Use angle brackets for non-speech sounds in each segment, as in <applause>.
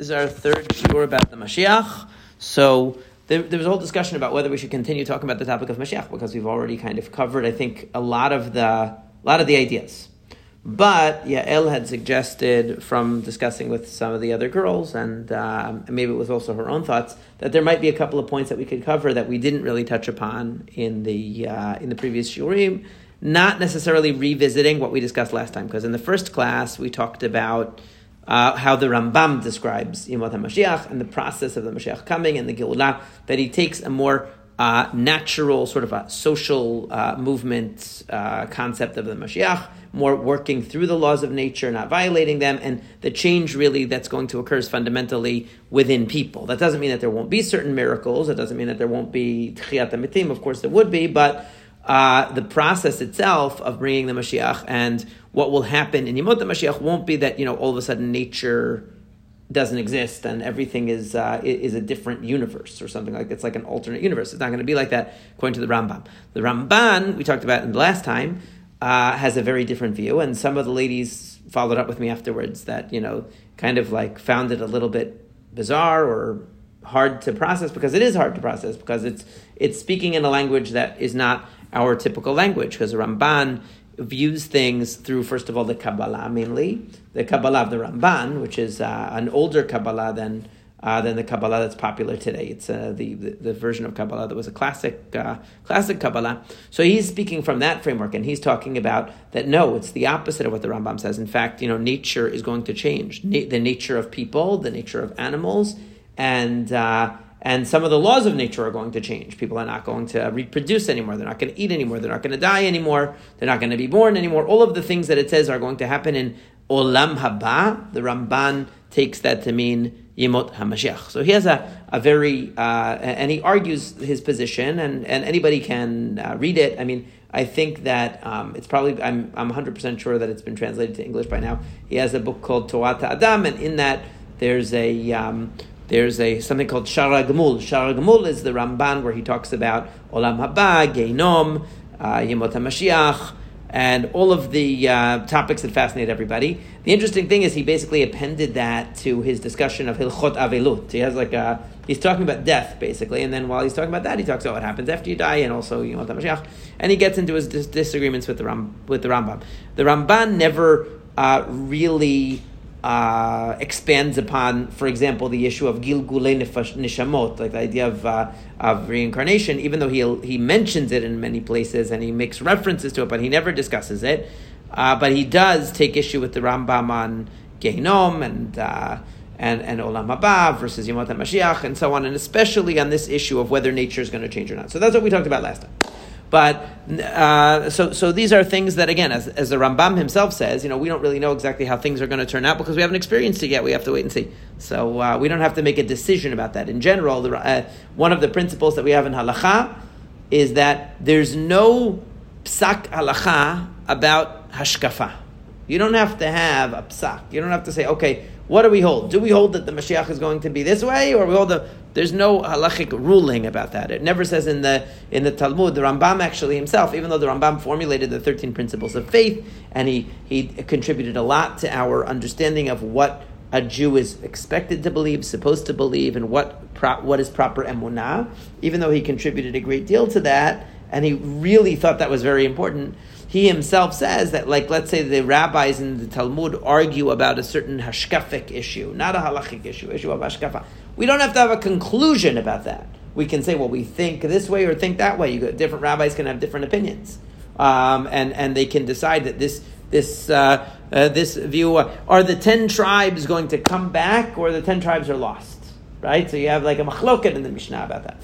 This is our third shiur about the Mashiach. So there, there, was a whole discussion about whether we should continue talking about the topic of Mashiach because we've already kind of covered, I think, a lot of the a lot of the ideas. But Yael had suggested from discussing with some of the other girls, and uh, maybe it was also her own thoughts, that there might be a couple of points that we could cover that we didn't really touch upon in the uh, in the previous shiurim. Not necessarily revisiting what we discussed last time, because in the first class we talked about uh, how the Rambam describes Yemot HaMashiach and the process of the Mashiach coming and the Geulah, that he takes a more uh, natural sort of a social uh, movement uh, concept of the Mashiach, more working through the laws of nature, not violating them, and the change really that's going to occur is fundamentally within people. That doesn't mean that there won't be certain miracles. It doesn't mean that there won't be Tchiyat Mitim. Of course, there would be, but uh, the process itself of bringing the Mashiach and what will happen in Yemot Mashiach won't be that you know all of a sudden nature doesn't exist and everything is uh, is a different universe or something like it's like an alternate universe. It's not going to be like that according to the Rambam. The Ramban we talked about in the last time uh, has a very different view, and some of the ladies followed up with me afterwards that you know kind of like found it a little bit bizarre or hard to process because it is hard to process because it's it's speaking in a language that is not our typical language because Ramban views things through, first of all, the Kabbalah mainly, the Kabbalah of the Ramban, which is uh, an older Kabbalah than uh, than the Kabbalah that's popular today. It's uh, the, the, version of Kabbalah that was a classic uh, classic Kabbalah. So he's speaking from that framework, and he's talking about that. No, it's the opposite of what the Rambam says. In fact, you know, nature is going to change. Na- the nature of people, the nature of animals, and uh, and some of the laws of nature are going to change. People are not going to reproduce anymore. They're not going to eat anymore. They're not going to die anymore. They're not going to be born anymore. All of the things that it says are going to happen in Olam Haba. The Ramban takes that to mean Yemot HaMashiach. So he has a, a very, uh, and he argues his position, and, and anybody can uh, read it. I mean, I think that um, it's probably, I'm, I'm 100% sure that it's been translated to English by now. He has a book called Torah Adam, and in that there's a, um, there's a something called Sha'ar HaGemul. Sha'ar HaGemul is the Ramban where he talks about Olam Haba, Geinom, uh, Yemot HaMashiach, and all of the uh, topics that fascinate everybody. The interesting thing is he basically appended that to his discussion of Hilchot Avelut. He has like a, he's talking about death basically, and then while he's talking about that, he talks about what happens after you die, and also Yemot HaMashiach, and he gets into his dis- disagreements with the Ram, with the Rambam. The Ramban never uh, really uh, expands upon, for example, the issue of Gilgulei Neshamot, like the idea of, uh, of reincarnation, even though he, he mentions it in many places and he makes references to it, but he never discusses it. Uh, but he does take issue with the Rambam on Gehinom and, uh, and, and Olam Haba versus Yemot HaMashiach and so on, and especially on this issue of whether nature is going to change or not. So that's what we talked about last time. But uh, so so these are things that again, as, as the Rambam himself says, you know, we don't really know exactly how things are going to turn out because we haven't experienced it yet. We have to wait and see. So uh, we don't have to make a decision about that. In general, the, uh, one of the principles that we have in halacha is that there's no psak halacha about hashkafa. You don't have to have a psak. You don't have to say, okay, what do we hold? Do we hold that the Mashiach is going to be this way, or we hold the there's no halachic ruling about that. It never says in the in the Talmud. The Rambam actually himself, even though the Rambam formulated the thirteen principles of faith, and he he contributed a lot to our understanding of what a Jew is expected to believe, supposed to believe, and what pro, what is proper emunah. Even though he contributed a great deal to that, and he really thought that was very important he himself says that, like, let's say the rabbis in the Talmud argue about a certain hashkafic issue, not a halachic issue, issue of hashkafa. We don't have to have a conclusion about that. We can say, well, we think this way or think that way. You, different rabbis can have different opinions, um, and and they can decide that this this uh, uh, this view uh, are the ten tribes going to come back or the ten tribes are lost, right? So you have like a machloket in the Mishnah about that.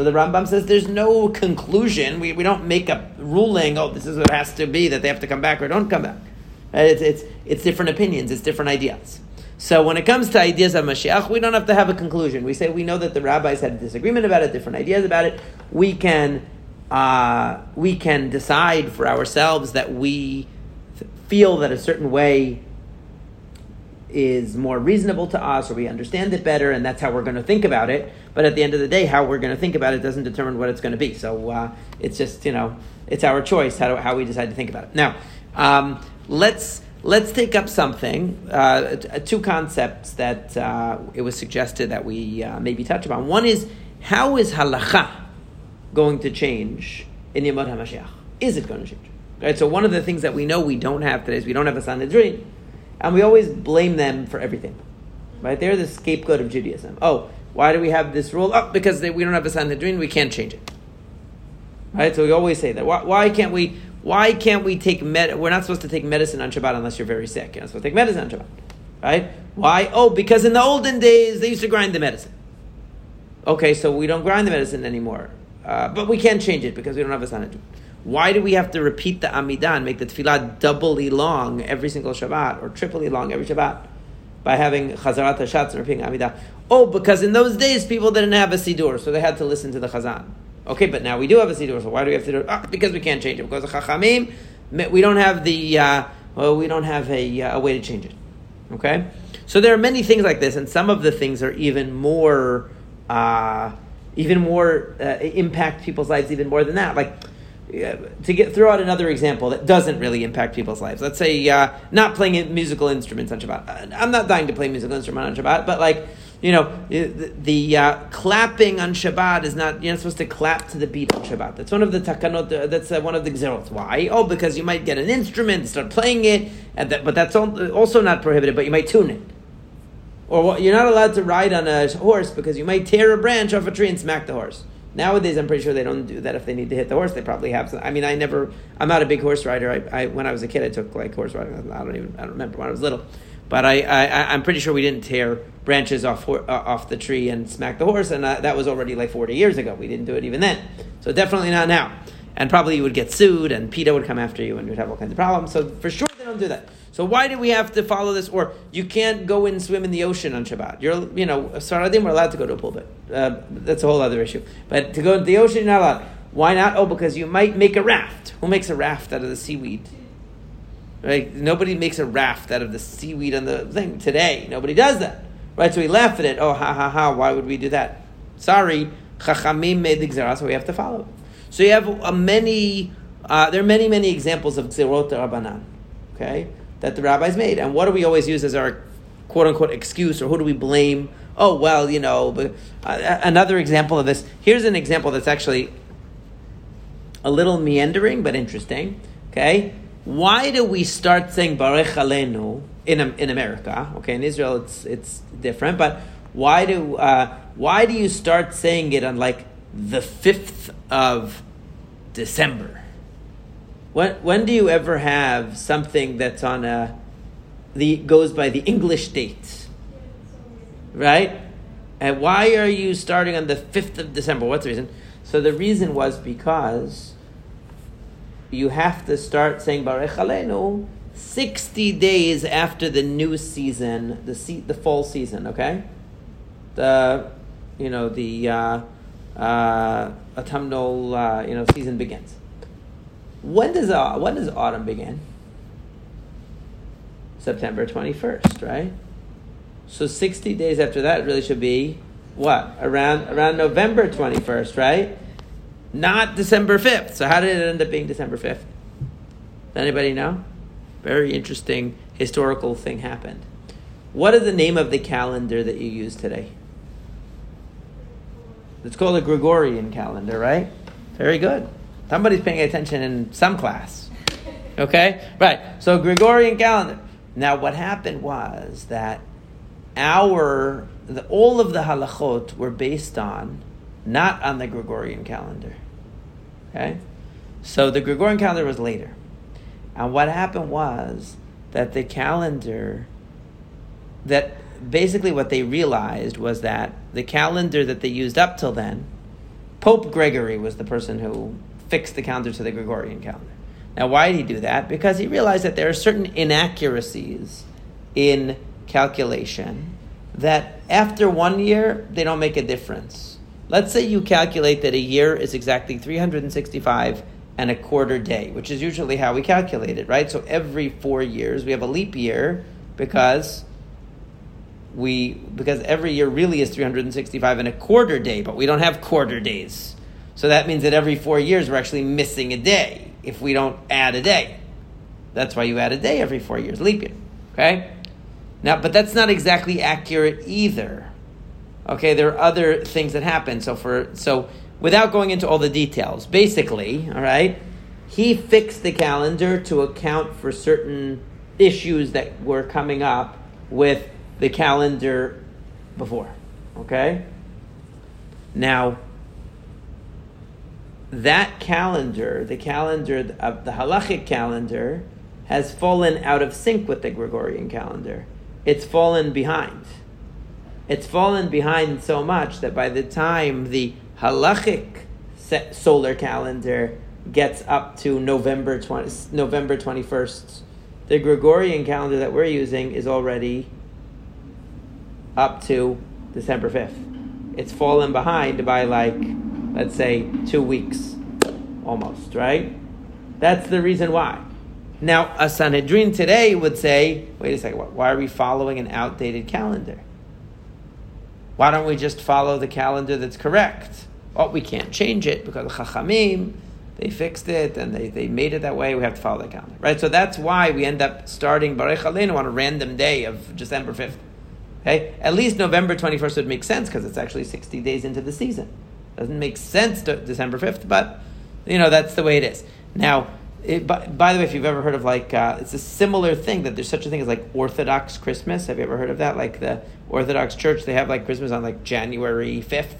So the Rambam says there's no conclusion. We, we don't make a ruling, oh, this is what it has to be, that they have to come back or don't come back. It's, it's, it's different opinions, it's different ideas. So when it comes to ideas of Mashiach, we don't have to have a conclusion. We say we know that the rabbis had a disagreement about it, different ideas about it. We can, uh, we can decide for ourselves that we feel that a certain way is more reasonable to us or we understand it better and that's how we're going to think about it but at the end of the day how we're going to think about it doesn't determine what it's going to be so uh, it's just you know it's our choice how, how we decide to think about it now um, let's let's take up something, uh, two concepts that uh, it was suggested that we uh, maybe touch upon. One is how is halacha going to change in Yemot HaMashiach? Is it going to change? Right. So one of the things that we know we don't have today is we don't have a Sanhedrin, and we always blame them for everything. Right? They're the scapegoat of Judaism. Oh, why do we have this rule? Oh, because they, we don't have a Sanhedrin, we can't change it. Right? So we always say that. Why, why can't we? Why can't we take med? We're not supposed to take medicine on Shabbat unless you're very sick. You're not supposed to take medicine on Shabbat, right? Why? Oh, because in the olden days they used to grind the medicine. Okay, so we don't grind the medicine anymore, uh, but we can't change it because we don't have a Sanhedrin. Why do we have to repeat the Amidah and make the Tefillah doubly long every single Shabbat or triply long every Shabbat by having Chazarat Hashatz and repeating Amidah? Oh, because in those days people didn't have a Siddur, so they had to listen to the Chazan. Okay, but now we do have a Siddur, so why do we have to do it? Because we can't change it. Because of Chachamim, we don't have the, uh, well, we don't have a, uh, a way to change it. Okay? So there are many things like this, and some of the things are even more, uh, even more, uh, impact people's lives even more than that. Like, to get throw out another example that doesn't really impact people's lives. Let's say uh, not playing musical instruments on Shabbat. I'm not dying to play musical instrument on Shabbat, but like you know, the, the uh, clapping on Shabbat is not, you're not supposed to clap to the beat on Shabbat. That's one of the takanot, uh, that's uh, one of the gzerot. Why? Oh, because you might get an instrument, and start playing it, and that, but that's also not prohibited, but you might tune it. Or you're not allowed to ride on a horse because you might tear a branch off a tree and smack the horse. Nowadays, I'm pretty sure they don't do that. If they need to hit the horse, they probably have. Some, I mean, I never. I'm not a big horse rider. I, I, when I was a kid, I took like horse riding. I don't even. I don't remember when I was little. But I, I, I'm pretty sure we didn't tear branches off uh, off the tree and smack the horse, and uh, that was already like 40 years ago. We didn't do it even then, so definitely not now. And probably you would get sued, and PETA would come after you, and you'd have all kinds of problems. So for sure they don't do that. So why do we have to follow this? Or you can't go and swim in the ocean on Shabbat. You're, you know, Sfaradim are allowed to go to a pool, but uh, that's a whole other issue. But to go into the ocean, you're not allowed. Why not? Oh, because you might make a raft. Who makes a raft out of the seaweed? Right? Nobody makes a raft out of the seaweed on the thing today. Nobody does that. Right? So we laugh at it. Oh, ha ha ha. Why would we do that? Sorry, Chachamim made the gzerah, so we have to follow. So you have many. Uh, there are many, many examples of gzerot rabbanan. Okay, that the rabbis made, and what do we always use as our quote unquote excuse, or who do we blame? Oh well, you know. But uh, another example of this. Here's an example that's actually a little meandering but interesting. Okay, why do we start saying Barech Aleinu in, in America? Okay, in Israel it's, it's different, but why do, uh, why do you start saying it on like the 5th of December? When, when do you ever have something that's on a, the, goes by the English date? Right? And why are you starting on the 5th of December? What's the reason? So the reason was because you have to start saying Barech Aleinu 60 days after the new season, the se- the fall season, okay? The, you know, the uh, uh, autumnal, uh, you know, season begins. When does, uh, when does autumn begin? September 21st, right? So 60 days after that really should be what? Around, around November 21st, right? not December 5th. So how did it end up being December 5th? Anybody know? Very interesting historical thing happened. What is the name of the calendar that you use today? It's called a Gregorian calendar, right? Very good. Somebody's paying attention in some class. Okay? Right. So Gregorian calendar. Now what happened was that our the, all of the halachot were based on not on the Gregorian calendar. Okay? So the Gregorian calendar was later. And what happened was that the calendar, that basically what they realized was that the calendar that they used up till then, Pope Gregory was the person who fixed the calendar to the Gregorian calendar. Now, why did he do that? Because he realized that there are certain inaccuracies in calculation that after one year, they don't make a difference Let's say you calculate that a year is exactly 365 and a quarter day, which is usually how we calculate it, right? So every four years we have a leap year because we because every year really is 365 and a quarter day, but we don't have quarter days. So that means that every four years we're actually missing a day if we don't add a day. That's why you add a day every four years, leap year. Okay? Now, but that's not exactly accurate either. Okay, there are other things that happen. So for so without going into all the details, basically, all right, he fixed the calendar to account for certain issues that were coming up with the calendar before. Okay? Now, that calendar, the calendar of the halachic calendar, has fallen out of sync with the Gregorian calendar. It's fallen behind. It's fallen behind so much that by the time the halachic solar calendar gets up to November 20, November 21st, the Gregorian calendar that we're using is already up to December 5th. It's fallen behind by like, let's say, two weeks almost, right? That's the reason why. Now, a Sanhedrin today would say, wait a second, why are we following an outdated calendar? Why don't we just follow the calendar that's correct? Oh, we can't change it because Chachamim, they fixed it and they, they made it that way. We have to follow the calendar, right? So that's why we end up starting Barech Aleinu on a random day of December 5th. Okay? At least November 21st would make sense because it's actually 60 days into the season. Doesn't make sense to December 5th, but, you know, that's the way it is. Now, it, by, by, the way, if you've ever heard of like, uh, it's a similar thing that there's such a thing as like Orthodox Christmas. Have you ever heard of that? Like the Orthodox Church, they have like Christmas on like January 5th,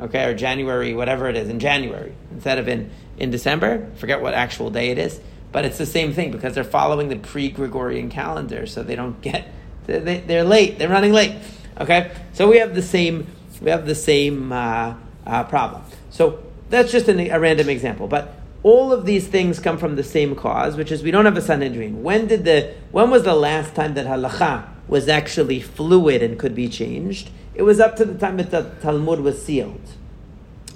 okay, or January, whatever it is, in January instead of in, in December. Forget what actual day it is. But it's the same thing because they're following the pre Gregorian calendar, so they don't get, they, they're late, they're running late. Okay? So we have the same, we have the same uh, uh, problem. So that's just an, a random example. But all of these things come from the same cause, which is we don't have a Sanhedrin. When did the when was the last time that halacha was actually fluid and could be changed? It was up to the time that the Talmud was sealed.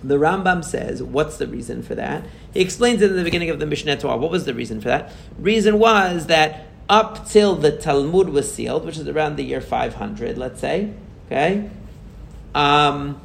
The Rambam says, what's the reason for that? He explains it in the beginning of the Mishneh Torah. What was the reason for that? Reason was that up till the Talmud was sealed, which is around the year 500, let's say, okay, um,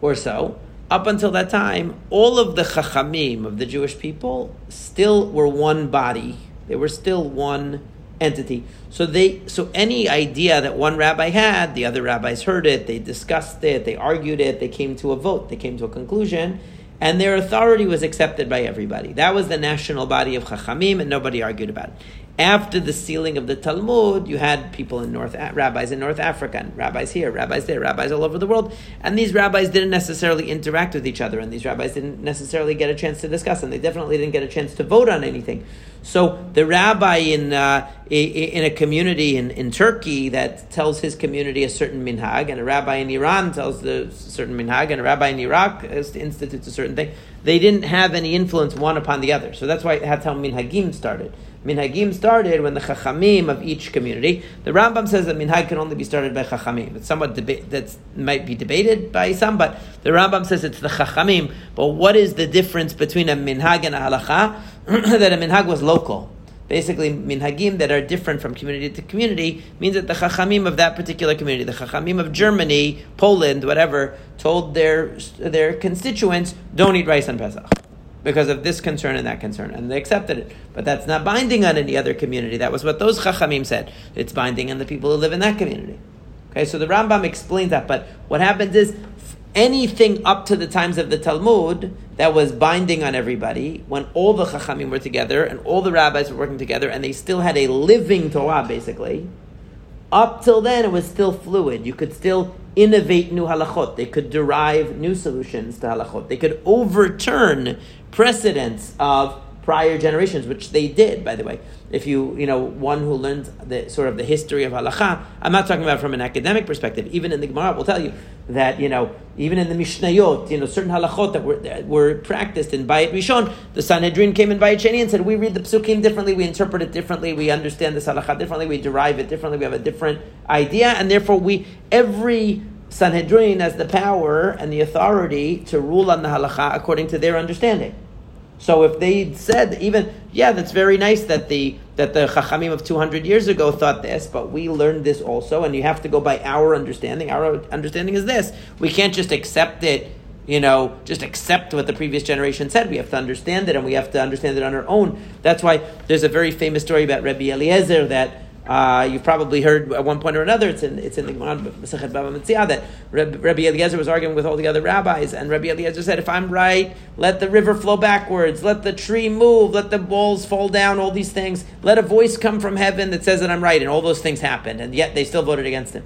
or so, up until that time, all of the chachamim of the Jewish people still were one body. They were still one entity. So they, so any idea that one rabbi had, the other rabbis heard it, they discussed it, they argued it, they came to a vote, they came to a conclusion, and their authority was accepted by everybody. That was the national body of chachamim, and nobody argued about it after the sealing of the Talmud, you had people in North, rabbis in North Africa, and rabbis here, rabbis there, rabbis all over the world, and these rabbis didn't necessarily interact with each other, and these rabbis didn't necessarily get a chance to discuss, and they definitely didn't get a chance to vote on anything. So the rabbi in uh, in a community in, in Turkey that tells his community a certain minhag, and a rabbi in Iran tells the certain minhag, and a rabbi in Iraq institutes a certain thing. They didn't have any influence one upon the other. So that's why that's how minhagim started. Minhagim started when the Chachamim of each community. The Rambam says that Minhag can only be started by Chachamim. It's somewhat deba- that might be debated by some, but the Rambam says it's the Chachamim. But what is the difference between a Minhag and a Halacha? <clears throat> that a Minhag was local. Basically, minhagim that are different from community to community means that the chachamim of that particular community, the chachamim of Germany, Poland, whatever, told their their constituents, don't eat rice on Pesach because of this concern and that concern, and they accepted it. But that's not binding on any other community. That was what those chachamim said. It's binding on the people who live in that community. Okay, so the Rambam explains that. But what happens is anything up to the times of the Talmud that was binding on everybody, when all the chachamim were together and all the rabbis were working together, and they still had a living Torah, basically. Up till then, it was still fluid. You could still innovate new halachot. They could derive new solutions to halachot. They could overturn precedents of prior generations, which they did, by the way. If you, you know, one who learns the sort of the history of halacha, I'm not talking about from an academic perspective. Even in the Gemara, will tell you that you know, even in the Mishnayot, you know, certain halachot that were that were practiced in Bayit Rishon, the Sanhedrin came in Bayit Sheni and said, we read the psukim differently, we interpret it differently, we understand this halacha differently, we derive it differently, we have a different idea, and therefore we every Sanhedrin has the power and the authority to rule on the halacha according to their understanding. So if they said even yeah, that's very nice that the that the chachamim of two hundred years ago thought this, but we learned this also, and you have to go by our understanding. Our understanding is this. We can't just accept it you know, just accept what the previous generation said. We have to understand it, and we have to understand it on our own. That's why there's a very famous story about Rabbi Eliezer that uh, you've probably heard at one point or another. It's in it's in the Gemara Masechet Bava Metzia that Rabbi Eliezer was arguing with all the other rabbis, and Rabbi Eliezer said, "If I'm right, let the river flow backwards, let the tree move, let the walls fall down, all these things. Let a voice come from heaven that says that I'm right." And all those things happened, and yet they still voted against him.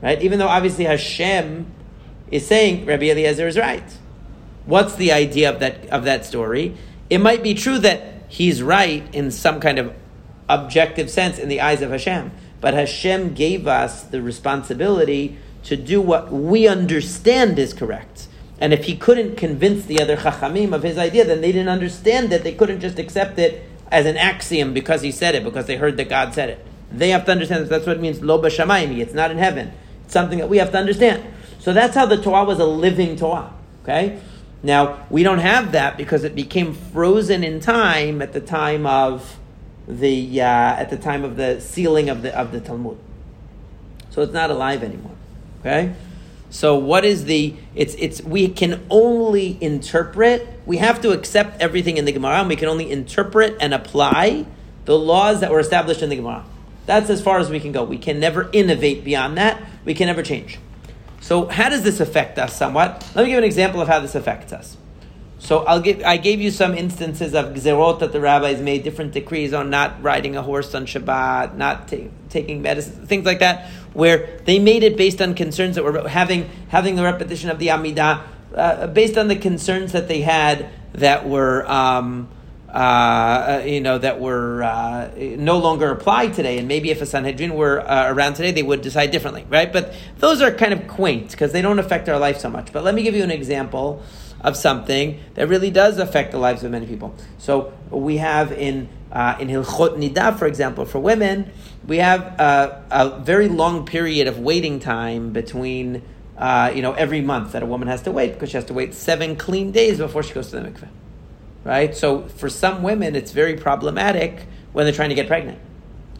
Right? Even though obviously Hashem is saying Rabbi Eliezer is right. What's the idea of that of that story? It might be true that he's right in some kind of objective sense in the eyes of Hashem. But Hashem gave us the responsibility to do what we understand is correct. And if he couldn't convince the other chachamim of his idea, then they didn't understand it. They couldn't just accept it as an axiom because he said it, because they heard that God said it. They have to understand that that's what it means, lo b'shamayim. It's not in heaven. It's something that we have to understand. So that's how the Torah was a living Torah. Okay? Now, we don't have that because it became frozen in time at the time of the uh, at the time of the sealing of the of the Talmud. So it's not alive anymore. Okay? So what is the it's it's we can only interpret, we have to accept everything in the Gemara, and we can only interpret and apply the laws that were established in the Gemara. That's as far as we can go. We can never innovate beyond that. We can never change. So how does this affect us somewhat? Let me give an example of how this affects us. So I'll give, I gave you some instances of gzerot that the rabbis made, different decrees on not riding a horse on Shabbat, not ta- taking medicine, things like that, where they made it based on concerns that were having, having the repetition of the Amidah, uh, based on the concerns that they had that were, um, uh, you know, that were uh, no longer applied today. And maybe if a Sanhedrin were uh, around today, they would decide differently, right? But those are kind of quaint because they don't affect our life so much. But let me give you an example of something that really does affect the lives of many people. So we have in uh, in Hilchot Nida, for example, for women, we have uh, a very long period of waiting time between. Uh, you know, every month that a woman has to wait because she has to wait seven clean days before she goes to the mikveh. Right? So for some women, it's very problematic when they're trying to get pregnant.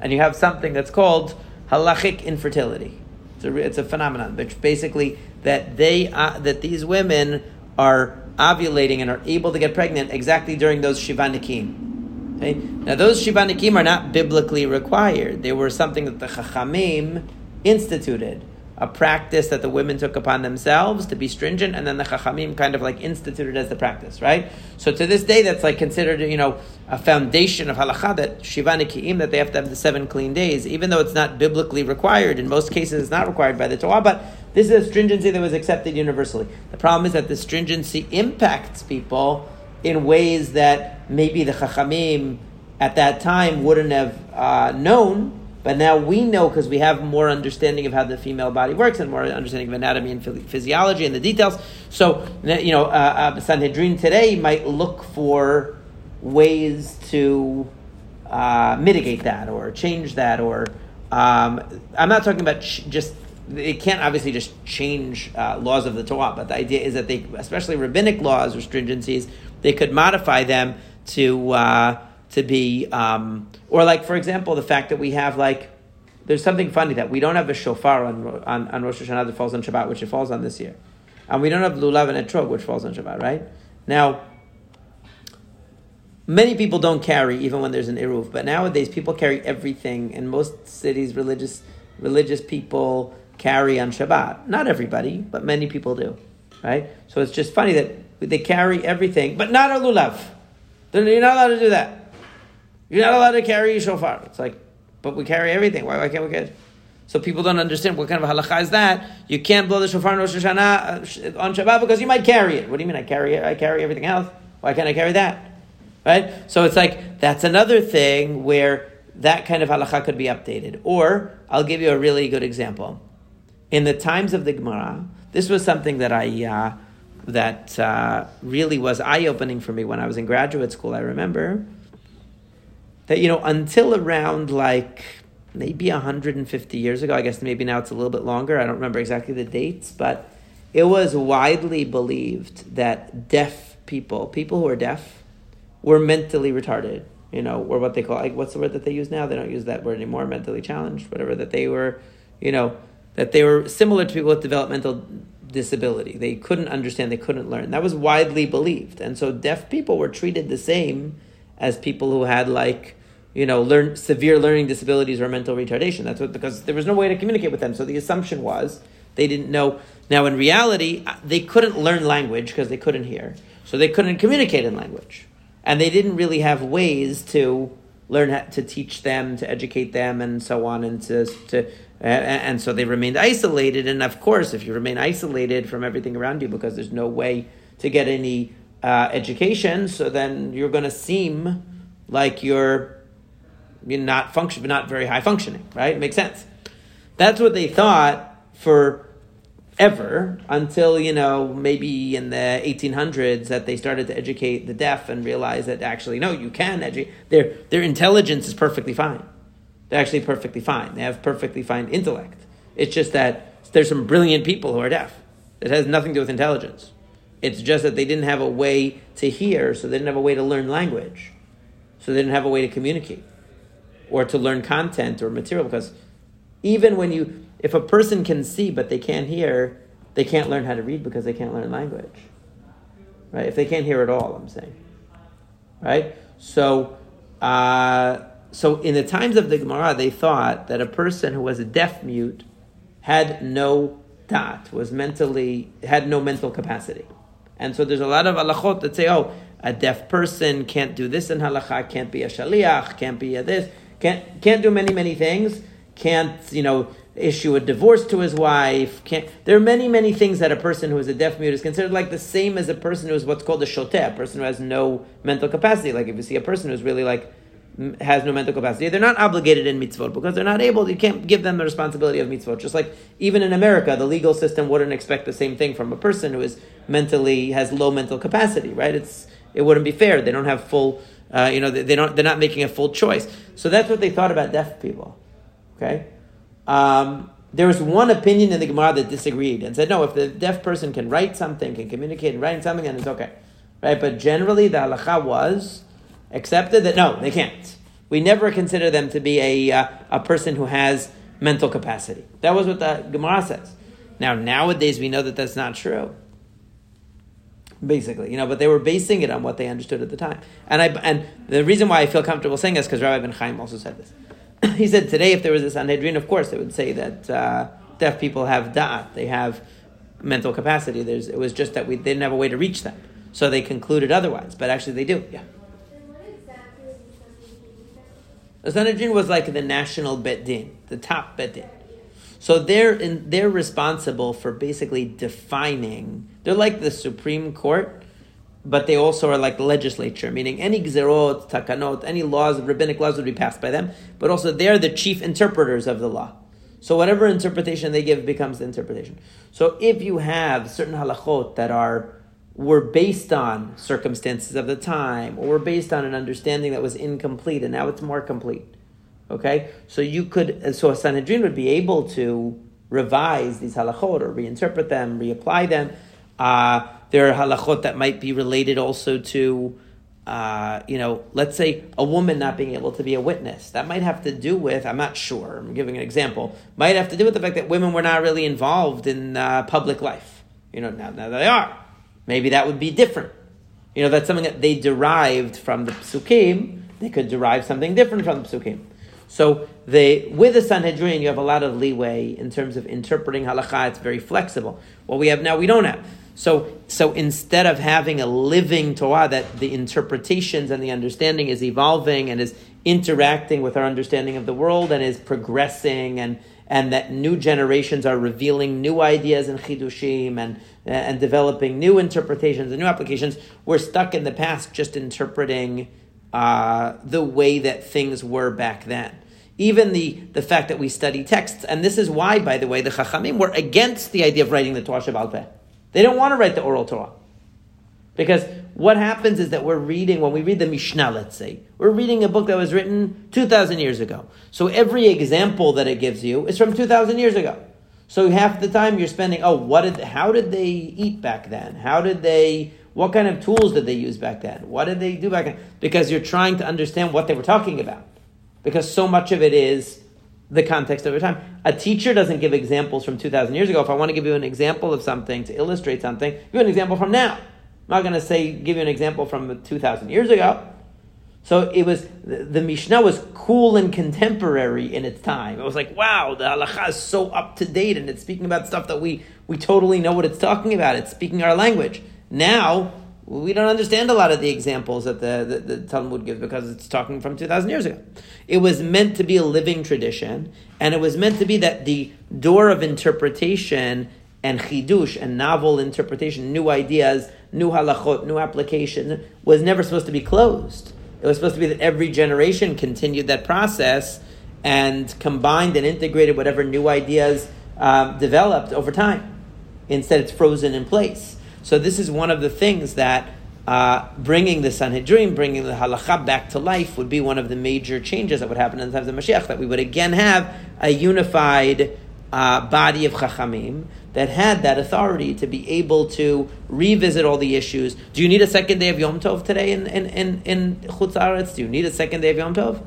And you have something that's called halachic infertility. It's a, it's a phenomenon, which basically that they uh, that these women are ovulating and are able to get pregnant exactly during those Shiva Nekiim. Okay? Now, those Shiva Nekiim are not biblically required. They were something that the Chachamim instituted, a practice that the women took upon themselves to be stringent, and then the Chachamim kind of like instituted as the practice, right? So to this day, that's like considered, you know, a foundation of halacha that Shiva Nekiim, that they have to have the seven clean days, even though it's not biblically required. In most cases, it's not required by the Torah, but this is a stringency that was accepted universally. The problem is that the stringency impacts people in ways that maybe the Chachamim at that time wouldn't have uh, known, but now we know because we have more understanding of how the female body works and more understanding of anatomy and physiology and the details. So, you know, uh, uh, Sanhedrin today might look for ways to uh, mitigate that or change that or um, I'm not talking about ch- just it can't obviously just change uh, laws of the Torah, but the idea is that they, especially rabbinic laws or stringencies, they could modify them to uh, to be, um, or like for example, the fact that we have like there's something funny that we don't have a shofar on on, on Rosh Hashanah that falls on Shabbat, which it falls on this year, and we don't have lulav and etrog, which falls on Shabbat, right? Now, many people don't carry even when there's an eruv, but nowadays people carry everything, in most cities, religious religious people carry on Shabbat. Not everybody, but many people do. Right? So it's just funny that they carry everything, but not a lulav. You're not allowed to do that. You're not allowed to carry shofar. It's like, but we carry everything. Why, why can't we it? So people don't understand what kind of halacha is that. You can't blow the shofar on Rosh Hashanah uh, on Shabbat because you might carry it. What do you mean I carry it? I carry everything else. Why can't I carry that? Right? So it's like, that's another thing where that kind of halacha could be updated. Or, I'll give you a really good example in the times of the Gemara, this was something that I uh, that uh, really was eye opening for me when I was in graduate school. I remember that you know until around like maybe 150 years ago, I guess maybe now it's a little bit longer. I don't remember exactly the dates, but it was widely believed that deaf people, people who are deaf, were mentally retarded. You know, or what they call like what's the word that they use now? They don't use that word anymore. Mentally challenged, whatever. That they were, you know that they were similar to people with developmental disability. They couldn't understand, they couldn't learn. That was widely believed. And so deaf people were treated the same as people who had like, you know, learn severe learning disabilities or mental retardation. That's what because there was no way to communicate with them. So the assumption was they didn't know. Now in reality, uh, they couldn't learn language because they couldn't hear. So they couldn't communicate in language. And they didn't really have ways to learn how to teach them, to educate them, and so on, and to, to and so they remained isolated. And of course, if you remain isolated from everything around you because there's no way to get any uh, education, so then you're going to seem like you're, you're not function, not very high functioning, right? It makes sense. That's what they thought for ever until you know maybe in the 1800s that they started to educate the deaf and realize that actually no you can educate their their intelligence is perfectly fine. They're actually perfectly fine. They have perfectly fine intellect. It's just that there's some brilliant people who are deaf. It has nothing to do with intelligence it's just that they didn't have a way to hear so they didn't have a way to learn language so they didn't have a way to communicate or to learn content or material because even when you if a person can see but they can't hear, they can't learn how to read because they can't learn language. Right? If they can't hear at all, I'm saying. Right? So, uh, so in the times of the Gemara, they thought that a person who was a deaf mute had no dot, was mentally, had no mental capacity. And so there's a lot of halachot that say, oh, a deaf person can't do this in halacha, can't be a shaliach, can't be a this, can't, can't do many, many things, can't, you know, issue a divorce to his wife. Can't, there are many, many things that a person who is a deaf mute is considered like the same as a person who is what's called a shoteh, a person who has no mental capacity. Like if you see a person who's really like has no mental capacity, they're not obligated in mitzvot because they're not able. You can't give them the responsibility of mitzvot. Just like even in America, the legal system wouldn't expect the same thing from a person who is mentally has low mental capacity. Right? It's it wouldn't be fair. They don't have full. Uh, you know, they, they don't. They're not making a full choice. So that's what they thought about deaf people. Okay. Um, there was one opinion in the Gemara that disagreed and said, no, if the deaf person can write something, can communicate in writing something, then it's okay. Right? But generally, the halacha was accepted that no, they can't. We never consider them to be a, uh, a person who has mental capacity. That was what the Gemara says. Now, nowadays, we know that that's not true. Basically, you know, but they were basing it on what they understood at the time. And I and the reason why I feel comfortable saying this because Rabbi Ben Chaim also said this. <clears throat> he said today, if there was a Sanhedrin, of course, it would say that uh, deaf people have da'at, they have mental capacity. There's, it was just that we didn't have a way to reach them. So they concluded otherwise, but actually they do, yeah. The Sanhedrin was like the national bet din, the top bet din. So they're in, they're responsible for basically defining. They're like the Supreme Court but they also are like the legislature, meaning any gzerot, takanot, any laws, rabbinic laws would be passed by them, but also they're the chief interpreters of the law. So whatever interpretation they give becomes the interpretation. So if you have certain halachot that are were based on circumstances of the time, or were based on an understanding that was incomplete, and now it's more complete. Okay, so you could, so a Sanhedrin would be able to revise these halachot or reinterpret them, reapply them. Uh, there are halachot that might be related also to, uh, you know, let's say a woman not being able to be a witness. That might have to do with, I'm not sure, I'm giving an example, might have to do with the fact that women were not really involved in uh, public life. You know, now, now they are. Maybe that would be different. You know, that's something that they derived from the psukim. They could derive something different from the psukim. So they, with the Sanhedrin, you have a lot of leeway in terms of interpreting halakha. It's very flexible. What we have now, we don't have. So, so instead of having a living Torah that the interpretations and the understanding is evolving and is interacting with our understanding of the world and is progressing and and that new generations are revealing new ideas and chidushim and and developing new interpretations and new applications. We're stuck in the past just interpreting uh, the way that things were back then. Even the, the fact that we study texts, and this is why, by the way, the Chachamim were against the idea of writing the Torah Shebe'al Peh. They don't want to write the oral Torah. Because what happens is that we're reading, when we read the Mishnah, let's say, we're reading a book that was written 2,000 years ago. So every example that it gives you is from 2,000 years ago. So half the time you're spending, oh, what did, how did they eat back then? How did they, what kind of tools did they use back then? What did they do back then? Because you're trying to understand what they were talking about. Because so much of it is the context your time. A teacher doesn't give examples from 2,000 years ago. If I want to give you an example of something to illustrate something, give an example from now. I'm not going to say, give you an example from 2,000 years ago. So it was, the, the Mishnah was cool and contemporary in its time. It was like, wow, the halacha is so up to date and it's speaking about stuff that we, we totally know what it's talking about. It's speaking our language. Now, we don't understand a lot of the examples that the, the, the, Talmud gives because it's talking from 2,000 years ago. It was meant to be a living tradition, and it was meant to be that the door of interpretation and chidush and novel interpretation, new ideas, new halachot, new application, was never supposed to be closed. It was supposed to be that every generation continued that process and combined and integrated whatever new ideas um, developed over time. Instead, it's frozen in place. So this is one of the things that uh, bringing the Sanhedrin, bringing the halacha back to life would be one of the major changes that would happen in the times of Mashiach, that we would again have a unified uh, body of chachamim that had that authority to be able to revisit all the issues. Do you need a second day of Yom Tov today in, in, in, in Chutz Aretz? Do you need a second day of Yom Tov?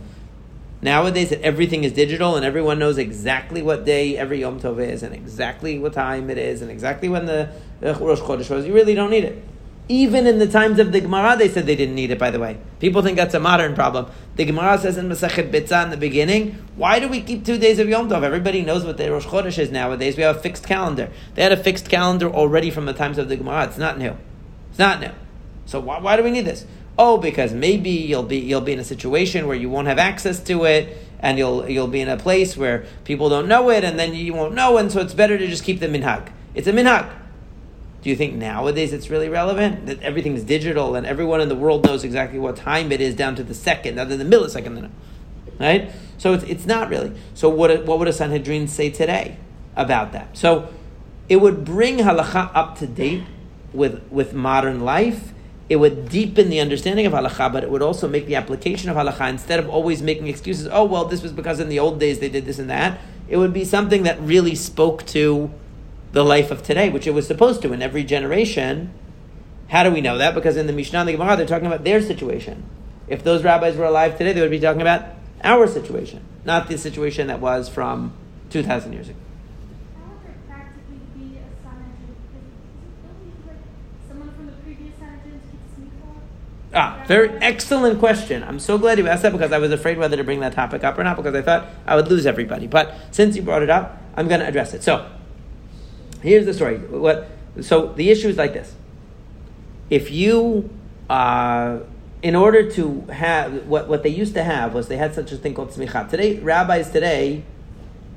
Nowadays, that everything is digital and everyone knows exactly what day every Yom Tov is and exactly what time it is and exactly when the uh, Rosh Chodesh was. You really don't need it. Even in the times of the Gemara, they said they didn't need it, by the way. People think that's a modern problem. The Gemara says in Masechet Beitzah in the beginning, why do we keep two days of Yom Tov? Everybody knows what the Rosh Chodesh is nowadays. We have a fixed calendar. They had a fixed calendar already from the times of the Gemara. It's not new. It's not new. So why, why do we need this? Oh, because maybe you'll be you'll be in a situation where you won't have access to it, and you'll you'll be in a place where people don't know it, and then you won't know, and so it's better to just keep the minhag. It's a minhag. Do you think nowadays it's really relevant that everything's digital and everyone in the world knows exactly what time it is down to the second, other than the millisecond, right? So it's, it's not really. So what what would a Sanhedrin say today about that? So it would bring halacha up to date with with modern life it would deepen the understanding of halacha, but it would also make the application of halacha instead of always making excuses. Oh well, this was because in the old days they did this and that. It would be something that really spoke to the life of today, which it was supposed to in every generation. How do we know that? Because in the Mishnah and the Gemara, they're talking about their situation. If those rabbis were alive today, they would be talking about our situation, not the situation that was from two thousand years ago. Ah, very excellent question. I'm so glad you asked that because I was afraid whether to bring that topic up or not because I thought I would lose everybody. But since you brought it up, I'm going to address it. So, here's the story. What? So the issue is like this: if you, uh, in order to have what what they used to have was they had such a thing called smicha. Today, rabbis today,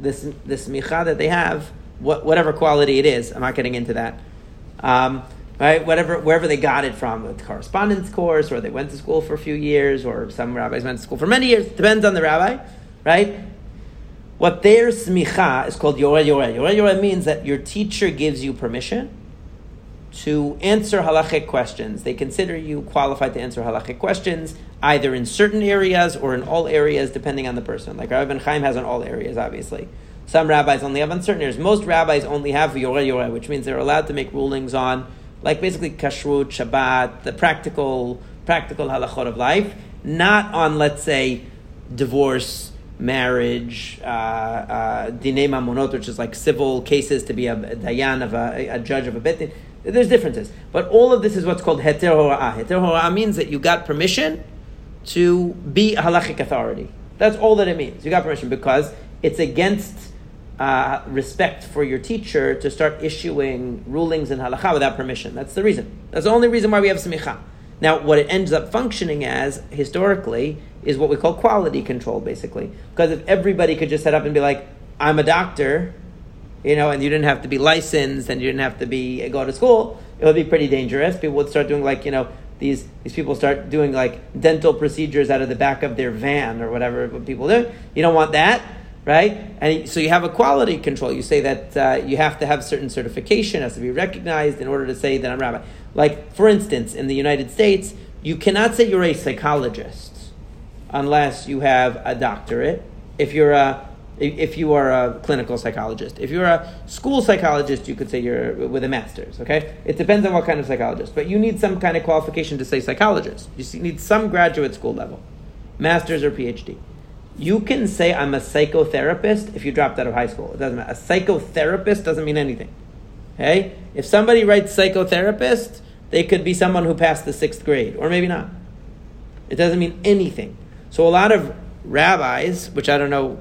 this this smicha that they have, what, whatever quality it is, I'm not getting into that. Um, right? Whatever, wherever they got it from, a correspondence course, or they went to school for a few years, or some rabbis went to school for many years. Depends on the rabbi, right? What their smicha is called yoreh yoreh. Yoreh yoreh means that your teacher gives you permission to answer halachic questions. They consider you qualified to answer halachic questions, either in certain areas or in all areas, depending on the person. Like Rabbi Ben Chaim has on all areas, obviously. Some rabbis only have on certain areas. Most rabbis only have yoreh yoreh, which means they're allowed to make rulings on like basically kashrut, Shabbat, the practical practical halachot of life, not on let's say divorce, marriage, uh, uh, dinei mamonot, which is like civil cases to be a, a dayan of a, a, judge of a bet. There's differences, but all of this is what's called heter hora'ah. Heter hora'ah means that you got permission to be a halachic authority. That's all that it means. You got permission because it's against uh, respect for your teacher to start issuing rulings in halacha without permission. That's the reason. That's the only reason why we have smicha. Now, what it ends up functioning as historically is what we call quality control, basically. Because if everybody could just set up and be like, "I'm a doctor," you know, and you didn't have to be licensed and you didn't have to be go to school, it would be pretty dangerous. People would start doing like you know these these people start doing like dental procedures out of the back of their van or whatever people do. You don't want that right? And so you have a quality control. You say that uh, you have to have certain certification, has to be recognized in order to say that I'm rabbi. Like, for instance, in the United States, you cannot say you're a psychologist unless you have a doctorate. If you're a if you are a clinical psychologist. If you're a school psychologist, you could say you're with a master's, okay? It depends on what kind of psychologist, but you need some kind of qualification to say psychologist. You need some graduate school level, master's or PhD. You can say I'm a psychotherapist if you dropped out of high school. It doesn't matter. A psychotherapist doesn't mean anything. Okay? If somebody writes psychotherapist, they could be someone who passed the sixth grade, or maybe not. It doesn't mean anything. So a lot of rabbis, which I don't know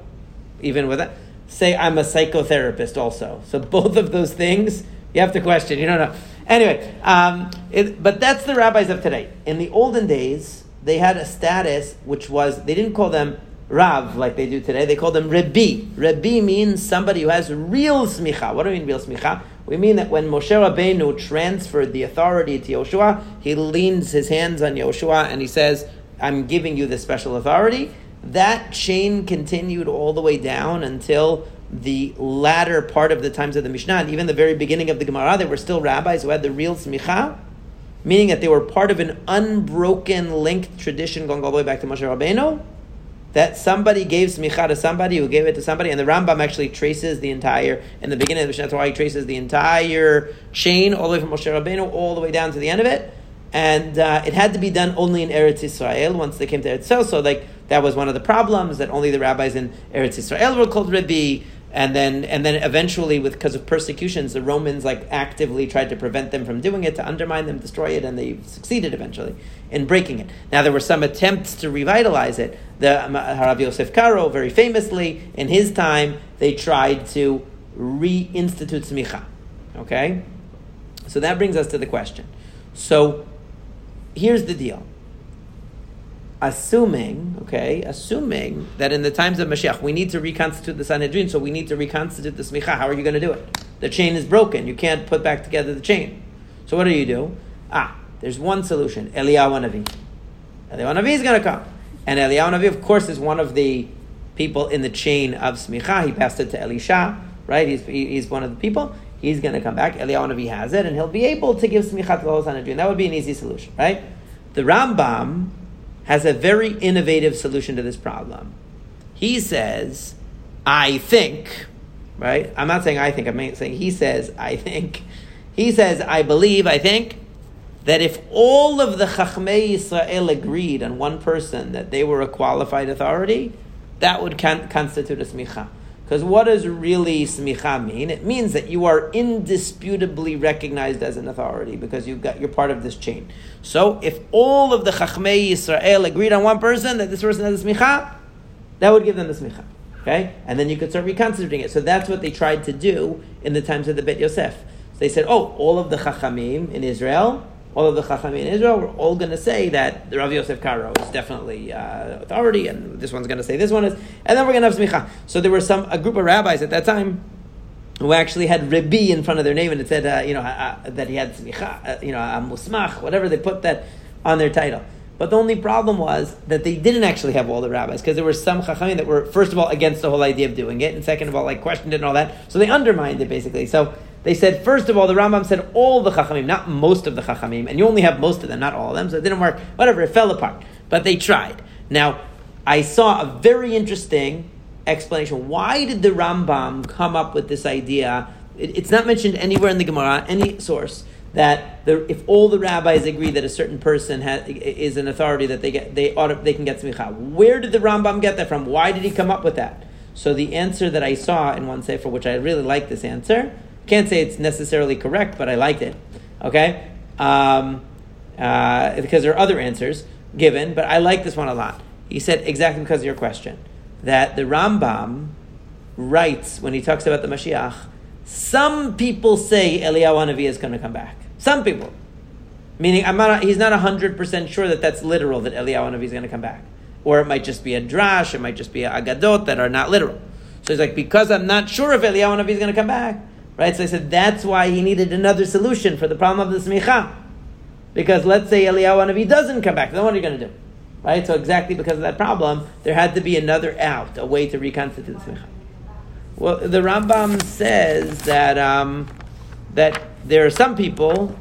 even with that, say I'm a psychotherapist also. So <laughs> both of those things you have to question. You don't know. Anyway, um, it, but that's the rabbis of today. In the olden days, they had a status which was they didn't call them Rav like they do today. They called them Rebbe. Rebbe means somebody who has real smicha. What do we mean real smicha? We mean that when Moshe Rabbeinu transferred the authority to Yoshua, he leans his hands on Yoshua and he says, "I'm giving you this special authority." That chain continued all the way down until the latter part of the times of the Mishnah, and even the very beginning of the Gemara, there were still rabbis who had the real smicha, meaning that they were part of an unbroken linked tradition going all the way back to Moshe Rabbeinu, that somebody gave smicha to somebody who gave it to somebody, and the Rambam actually traces the entire, in the beginning of the Mishnah, why he traces the entire chain, all the way from Moshe Rabbeinu, all the way down to the end of it, and uh, it had to be done only in Eretz Israel once they came to Eretz Israel, so like, that was one of the problems, that only the rabbis in Eretz Israel were called Rebbe, and then and then eventually with because of persecutions the romans like actively tried to prevent them from doing it to undermine them destroy it and they succeeded eventually in breaking it. Now there were some attempts to revitalize it. The um, Harav Yosef Karo very famously in his time they tried to reinstitute smicha. Okay? So that brings us to the question. So here's the deal assuming, okay, assuming that in the times of Mashiach we need to reconstitute the Sanhedrin, so we need to reconstitute the Smicha, how are you going to do it? The chain is broken. You can't put back together the chain. So what do you do? Ah, there's one solution. Eliyahu Navi. Eliyahu Navi is going to come. And Eliyahu Navi, of course, is one of the people in the chain of Smicha. He passed it to Elisha, right? He's, he's one of the people. He's going to come back. Eliyahu Navi has it, and he'll be able to give Smicha to the whole Sanhedrin. That would be an easy solution, right? The Rambam has a very innovative solution to this problem. He says, I think, right? I'm not saying I think, I'm saying he says, I think. He says, I believe, I think, that if all of the Chachmei Israel agreed on one person that they were a qualified authority, that would con- constitute a smicha. Because what does really smicha mean? It means that you are indisputably recognized as an authority because you've got, you're part of this chain. So if all of the Chachmei Yisrael agreed on one person that this person has a smicha, that would give them the smicha. Okay? And then you could start reconstituting it. So that's what they tried to do in the times of the Bet Yosef. So they said, oh, all of the Chachamim in Israel all of the Chachamim in Israel were all going to say that the Rav Yosef Karo is definitely uh, authority, and this one's going to say this one is, and then we're going to have smicha. So there were some a group of rabbis at that time who actually had Rebbe in front of their name, and it said uh, you know uh, uh that he had smicha, uh, you know a musmach, whatever they put that on their title. But the only problem was that they didn't actually have all the rabbis because there were some chachamim that were first of all against the whole idea of doing it, and second of all like questioned it and all that. So they undermined it basically. So they said, first of all, the Rambam said all the Chachamim, not most of the Chachamim, and you only have most of them, not all of them, so it didn't work. Whatever, it fell apart. But they tried. Now, I saw a very interesting explanation. Why did the Rambam come up with this idea? It, it's not mentioned anywhere in the Gemara, any source, that the, if all the rabbis agree that a certain person has, is an authority, that they get they ought to, they can get smicha. Where did the Rambam get that from? Why did he come up with that? So the answer that I saw in one sefer, which I really like this answer, can't say it's necessarily correct, but I liked it. Okay? Um, uh, because there are other answers given, but I like this one a lot. He said exactly because of your question that the Rambam writes when he talks about the Mashiach. Some people say Eliyahu Hanavi is going to come back. Some people, meaning I'm not. He's not hundred percent sure that that's literal that Eliyahu Hanavi is going to come back, or it might just be a drash. It might just be a agadot that are not literal. So he's like, because I'm not sure if Eliyahu Hanavi is going to come back, Right? So I said that's why he needed another solution for the problem of the smicha. Because let's say Eliyahu Hanavi doesn't come back, then what are you going to do? Right? So exactly because of that problem, there had to be another out, a way to reconstitute the smicha. Well, the Rambam says that um, that there are some people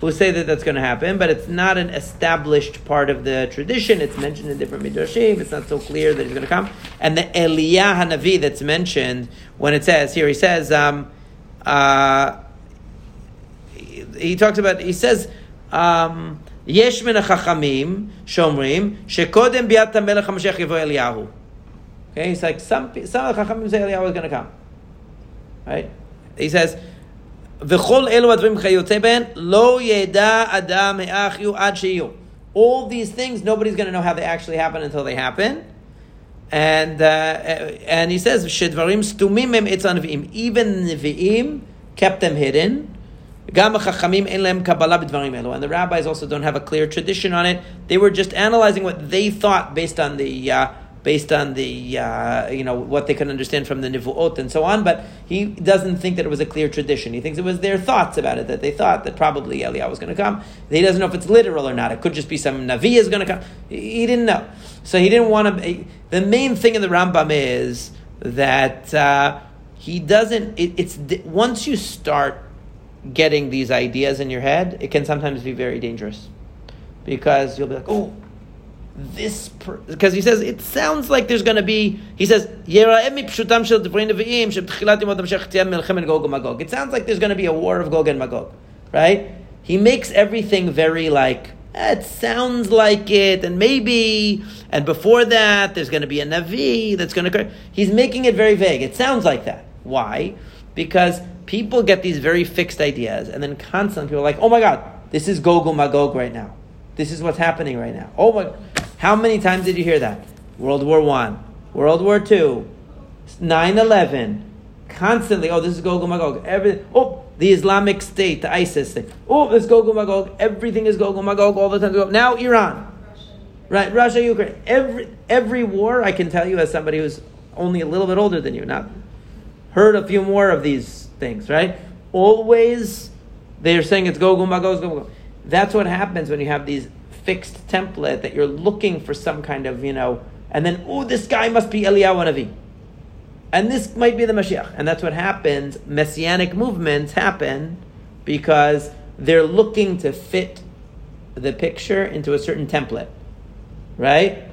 who say that that's going to happen, but it's not an established part of the tradition. It's mentioned in different midrashim. It's not so clear that he's going to come. And the Eliyahu Hanavi that's mentioned when it says here, he says. Um, uh, he, talks about, he says, um, יש מן החכמים שאומרים שקודם ביאת המלך המשיח יבוא אליהו. Okay, he's like some some of the Chachamim say Eliyahu is going to come. Right? He says, "V'chol elu advim chayotze ben lo yeda adam he'achyu ad sheyu." All these things, nobody's going to know how they actually happen until they happen. And uh, and he says, "Shedvarim stumim em etzan Even nevi'im kept them hidden. And the rabbis also don't have a clear tradition on it. They were just analyzing what they thought based on the uh, based on the uh, you know what they could understand from the nivuot and so on. But he doesn't think that it was a clear tradition. He thinks it was their thoughts about it that they thought that probably Eliyahu was going to come. He doesn't know if it's literal or not. It could just be some navi is going to come. He didn't know, so he didn't want to. The main thing in the Rambam is that uh, he doesn't. It, it's once you start getting these ideas in your head, it can sometimes be very dangerous because you'll be like, oh, this because he says it sounds like there's going to be. He says it sounds like there's going to be a war of Gog and Magog, right? He makes everything very like eh, it sounds like it, and maybe, and before that, there's going to be a Navi that's going to occur. He's making it very vague. It sounds like that. Why? Because people get these very fixed ideas, and then constantly people are like, oh my God, this is Gog and Magog right now. This is what's happening right now. Oh my, how many times did you hear that? World War One, World War Two, 9-11, constantly, oh, this is Gogol Magog. Every, oh, the Islamic State, the ISIS thing. Oh, this Gogol Magog. Everything is Gogol Magog all the time. Now Iran. Right, Russia, Ukraine. Every every war, I can tell you as somebody who's only a little bit older than you, not heard a few more of these things, right? Always they're saying it's go gumba goes go. That's what happens when you have these fixed template that you're looking for some kind of you know, and then oh this guy must be Eliyahu Navi, and this might be the Mashiach, and that's what happens. Messianic movements happen because they're looking to fit the picture into a certain template, right?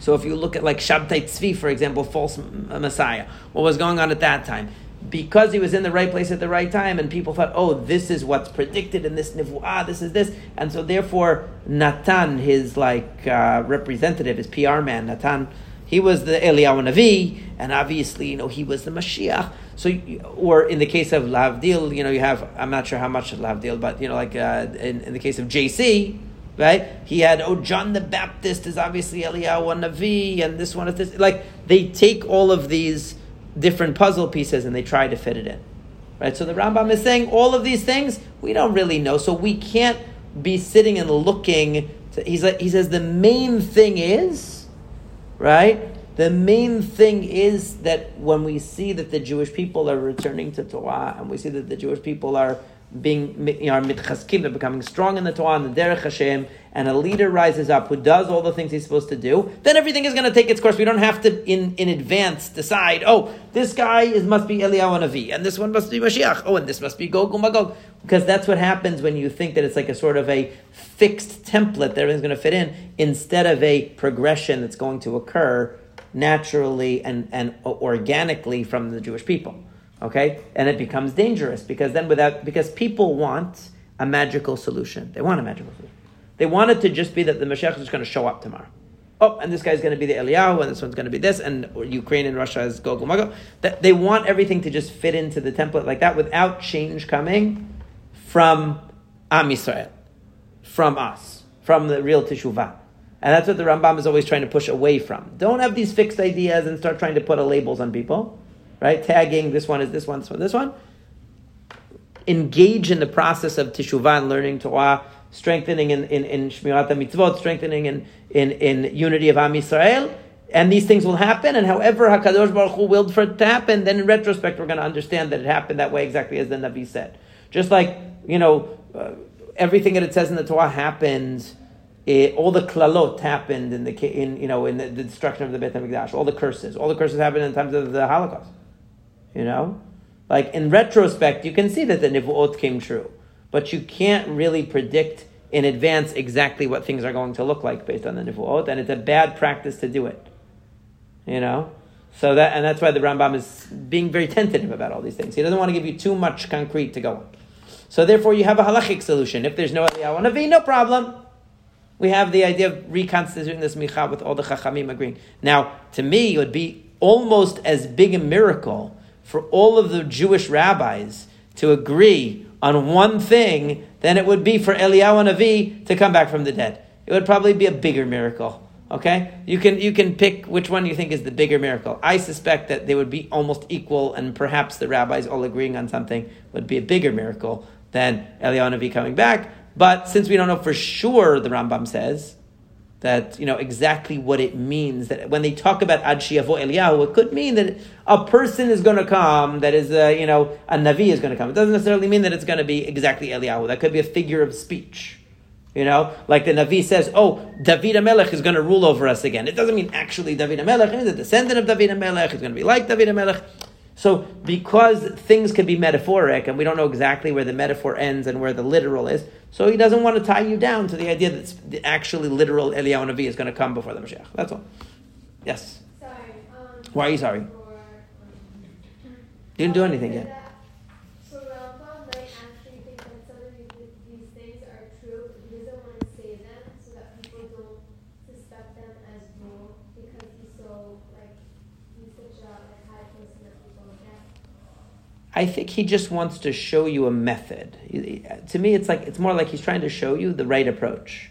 So if you look at like Shabtai Tzvi, for example, false Messiah, what was going on at that time? Because he was in the right place at the right time, and people thought, oh, this is what's predicted in this nivuah, this is this, and so therefore Natan, his like uh, representative, his PR man, Natan, he was the Eliyahu Navi, and obviously, you know, he was the Mashiach. So, or in the case of Lavdil, you know, you have I'm not sure how much Lavdil, but you know, like uh, in, in the case of JC, right? He had, oh, John the Baptist is obviously Eliyahu Navi, and this one is this. Like, they take all of these different puzzle pieces and they try to fit it in. Right? So the Rambam is saying all of these things we don't really know, so we can't be sitting and looking. To, he's like, he says the main thing is, right? The main thing is that when we see that the Jewish people are returning to Torah and we see that the Jewish people are being you know, mitchaskim, they're becoming strong in the Torah and the Derech Hashem, and a leader rises up who does all the things he's supposed to do, then everything is going to take its course. We don't have to, in, in advance, decide, oh, this guy is must be Eliyahu Navi, and this one must be Mashiach, oh, and this must be Gog Magog. Because that's what happens when you think that it's like a sort of a fixed template that everything's going to fit in, instead of a progression that's going to occur naturally and, and organically from the Jewish people. Okay? And it becomes dangerous because then without because people want a magical solution. They want a magical solution. They want it to just be that the Mashiach is going to show up tomorrow. Oh, and this guy's going to be the Eliyahu, and this one's going to be this, and Ukraine and Russia is Gog Magog. That they want everything to just fit into the template like that without change coming from Am Yisrael, from us, from the real Teshuvah. And that's what the Rambam is always trying to push away from. Don't have these fixed ideas and start trying to put labels on people right? Tagging this one is this one, this one, this one. Engage in the process of teshuvah learning Torah, strengthening in, in, in Shmirat mitzvot, strengthening in, in, in unity of Am Yisrael, and these things will happen. And however Hakadosh Baruch Hu willed for it to happen, then in retrospect we're going to understand that it happened that way exactly as the Navi said. Just like you know, uh, everything that it says in the Torah happened. It, all the klalot happened in the in you know in the, the destruction of the Beit Hamikdash. All the curses, all the curses happened in times of the Holocaust. You know? Like in retrospect, you can see that the Nivuot came true. But you can't really predict in advance exactly what things are going to look like based on the Nivuot, and it's a bad practice to do it. You know? So that and that's why the Rambam is being very tentative about all these things. He doesn't want to give you too much concrete to go on. So therefore you have a halachic solution. If there's no Eliyahu Navi, no problem. we have the idea of reconstituting this micha with all the chachamim agreeing. Now, to me, it would be almost as big a miracle for all of the Jewish rabbis to agree on one thing than it would be for Eliyahu Navi to come back from the dead. It would probably be a bigger miracle. Okay, you can you can pick which one you think is the bigger miracle. I suspect that they would be almost equal, and perhaps the rabbis all agreeing on something would be a bigger miracle than Eliyahu Navi coming back. But since we don't know for sure, the Rambam says that you know exactly what it means. That when they talk about Ad Shiavo Eliyahu, it could mean that a person is going to come. That is, a, you know, a Navi is going to come. It doesn't necessarily mean that it's going to be exactly Eliyahu. That could be a figure of speech. You know, like the Navi says, oh, David Amelech is going to rule over us again. It doesn't mean actually David Amelech. He's a descendant of David Amelech. He's going to be like David Amelech. So, because things can be metaphoric, and we don't know exactly where the metaphor ends and where the literal is, so he doesn't want to tie you down to the idea that the actually literal Eliyahu Navi is going to come before the Mashiach. That's all. Yes. Sorry. Um, Why are you sorry? um, You didn't do anything yet. So Rambam might actually think that some of these, these things are true, but he doesn't want to say them so that people don't suspect them as real because he's so like he's such a like, high person that people look at. I think he just wants to show you a method. To me, it's like it's more like he's trying to show you the right approach.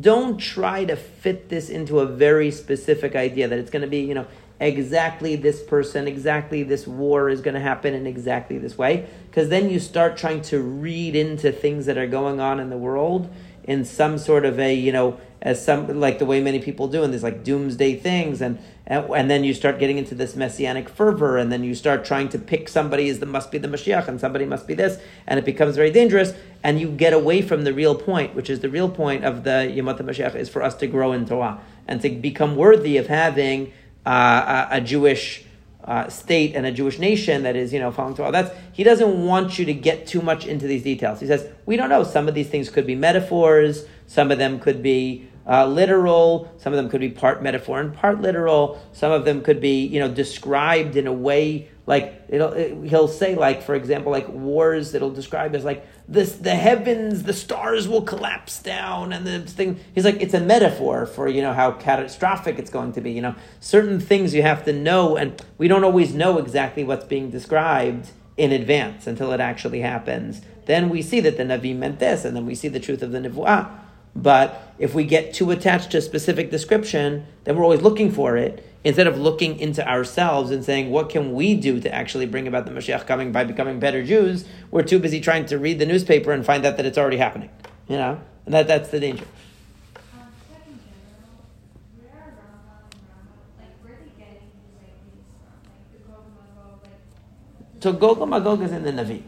Don't try to fit this into a very specific idea that it's going to be, you know, exactly this person, exactly this war is going to happen in exactly this way. Because then you start trying to read into things that are going on in the world in some sort of a, you know, as some like the way many people do, and there's like doomsday things, and, and and then you start getting into this messianic fervor, and then you start trying to pick somebody as the must be the Mashiach, and somebody must be this, and it becomes very dangerous, and you get away from the real point, which is the real point of the Yemot Mashiach is for us to grow in Torah and to become worthy of having uh, a, a Jewish uh, state and a Jewish nation that is, you know, following Torah. That's he doesn't want you to get too much into these details. He says we don't know. Some of these things could be metaphors. Some of them could be uh, literal. Some of them could be part metaphor and part literal. Some of them could be, you know, described in a way like it'll. It, he'll say, like for example, like wars. It'll describe as like this: the heavens, the stars will collapse down, and the thing. He's like, it's a metaphor for you know how catastrophic it's going to be. You know, certain things you have to know, and we don't always know exactly what's being described in advance until it actually happens. Then we see that the Navi meant this, and then we see the truth of the Nevuah. But if we get too attached to a specific description, then we're always looking for it instead of looking into ourselves and saying, what can we do to actually bring about the Mashiach coming by becoming better Jews? We're too busy trying to read the newspaper and find out that it's already happening. You know? And that, that's the danger. So Gog and Magog is in the Navi.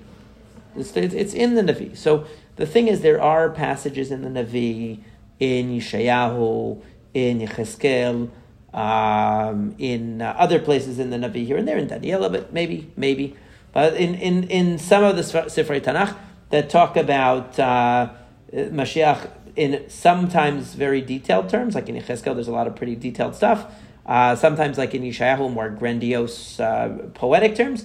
It's, it's, in the Navi. So the thing is, there are passages in the Navi, in Yeshayahu, in Yecheskel, um, in uh, other places in the Navi here and there, in Daniela, but maybe, maybe. But in, in, in some of the Sif- Sifrei Tanakh that talk about uh, Mashiach in sometimes very detailed terms, like in Yecheskel, there's a lot of pretty detailed stuff. Uh, sometimes, like in Yeshayahu, more grandiose, uh, poetic terms.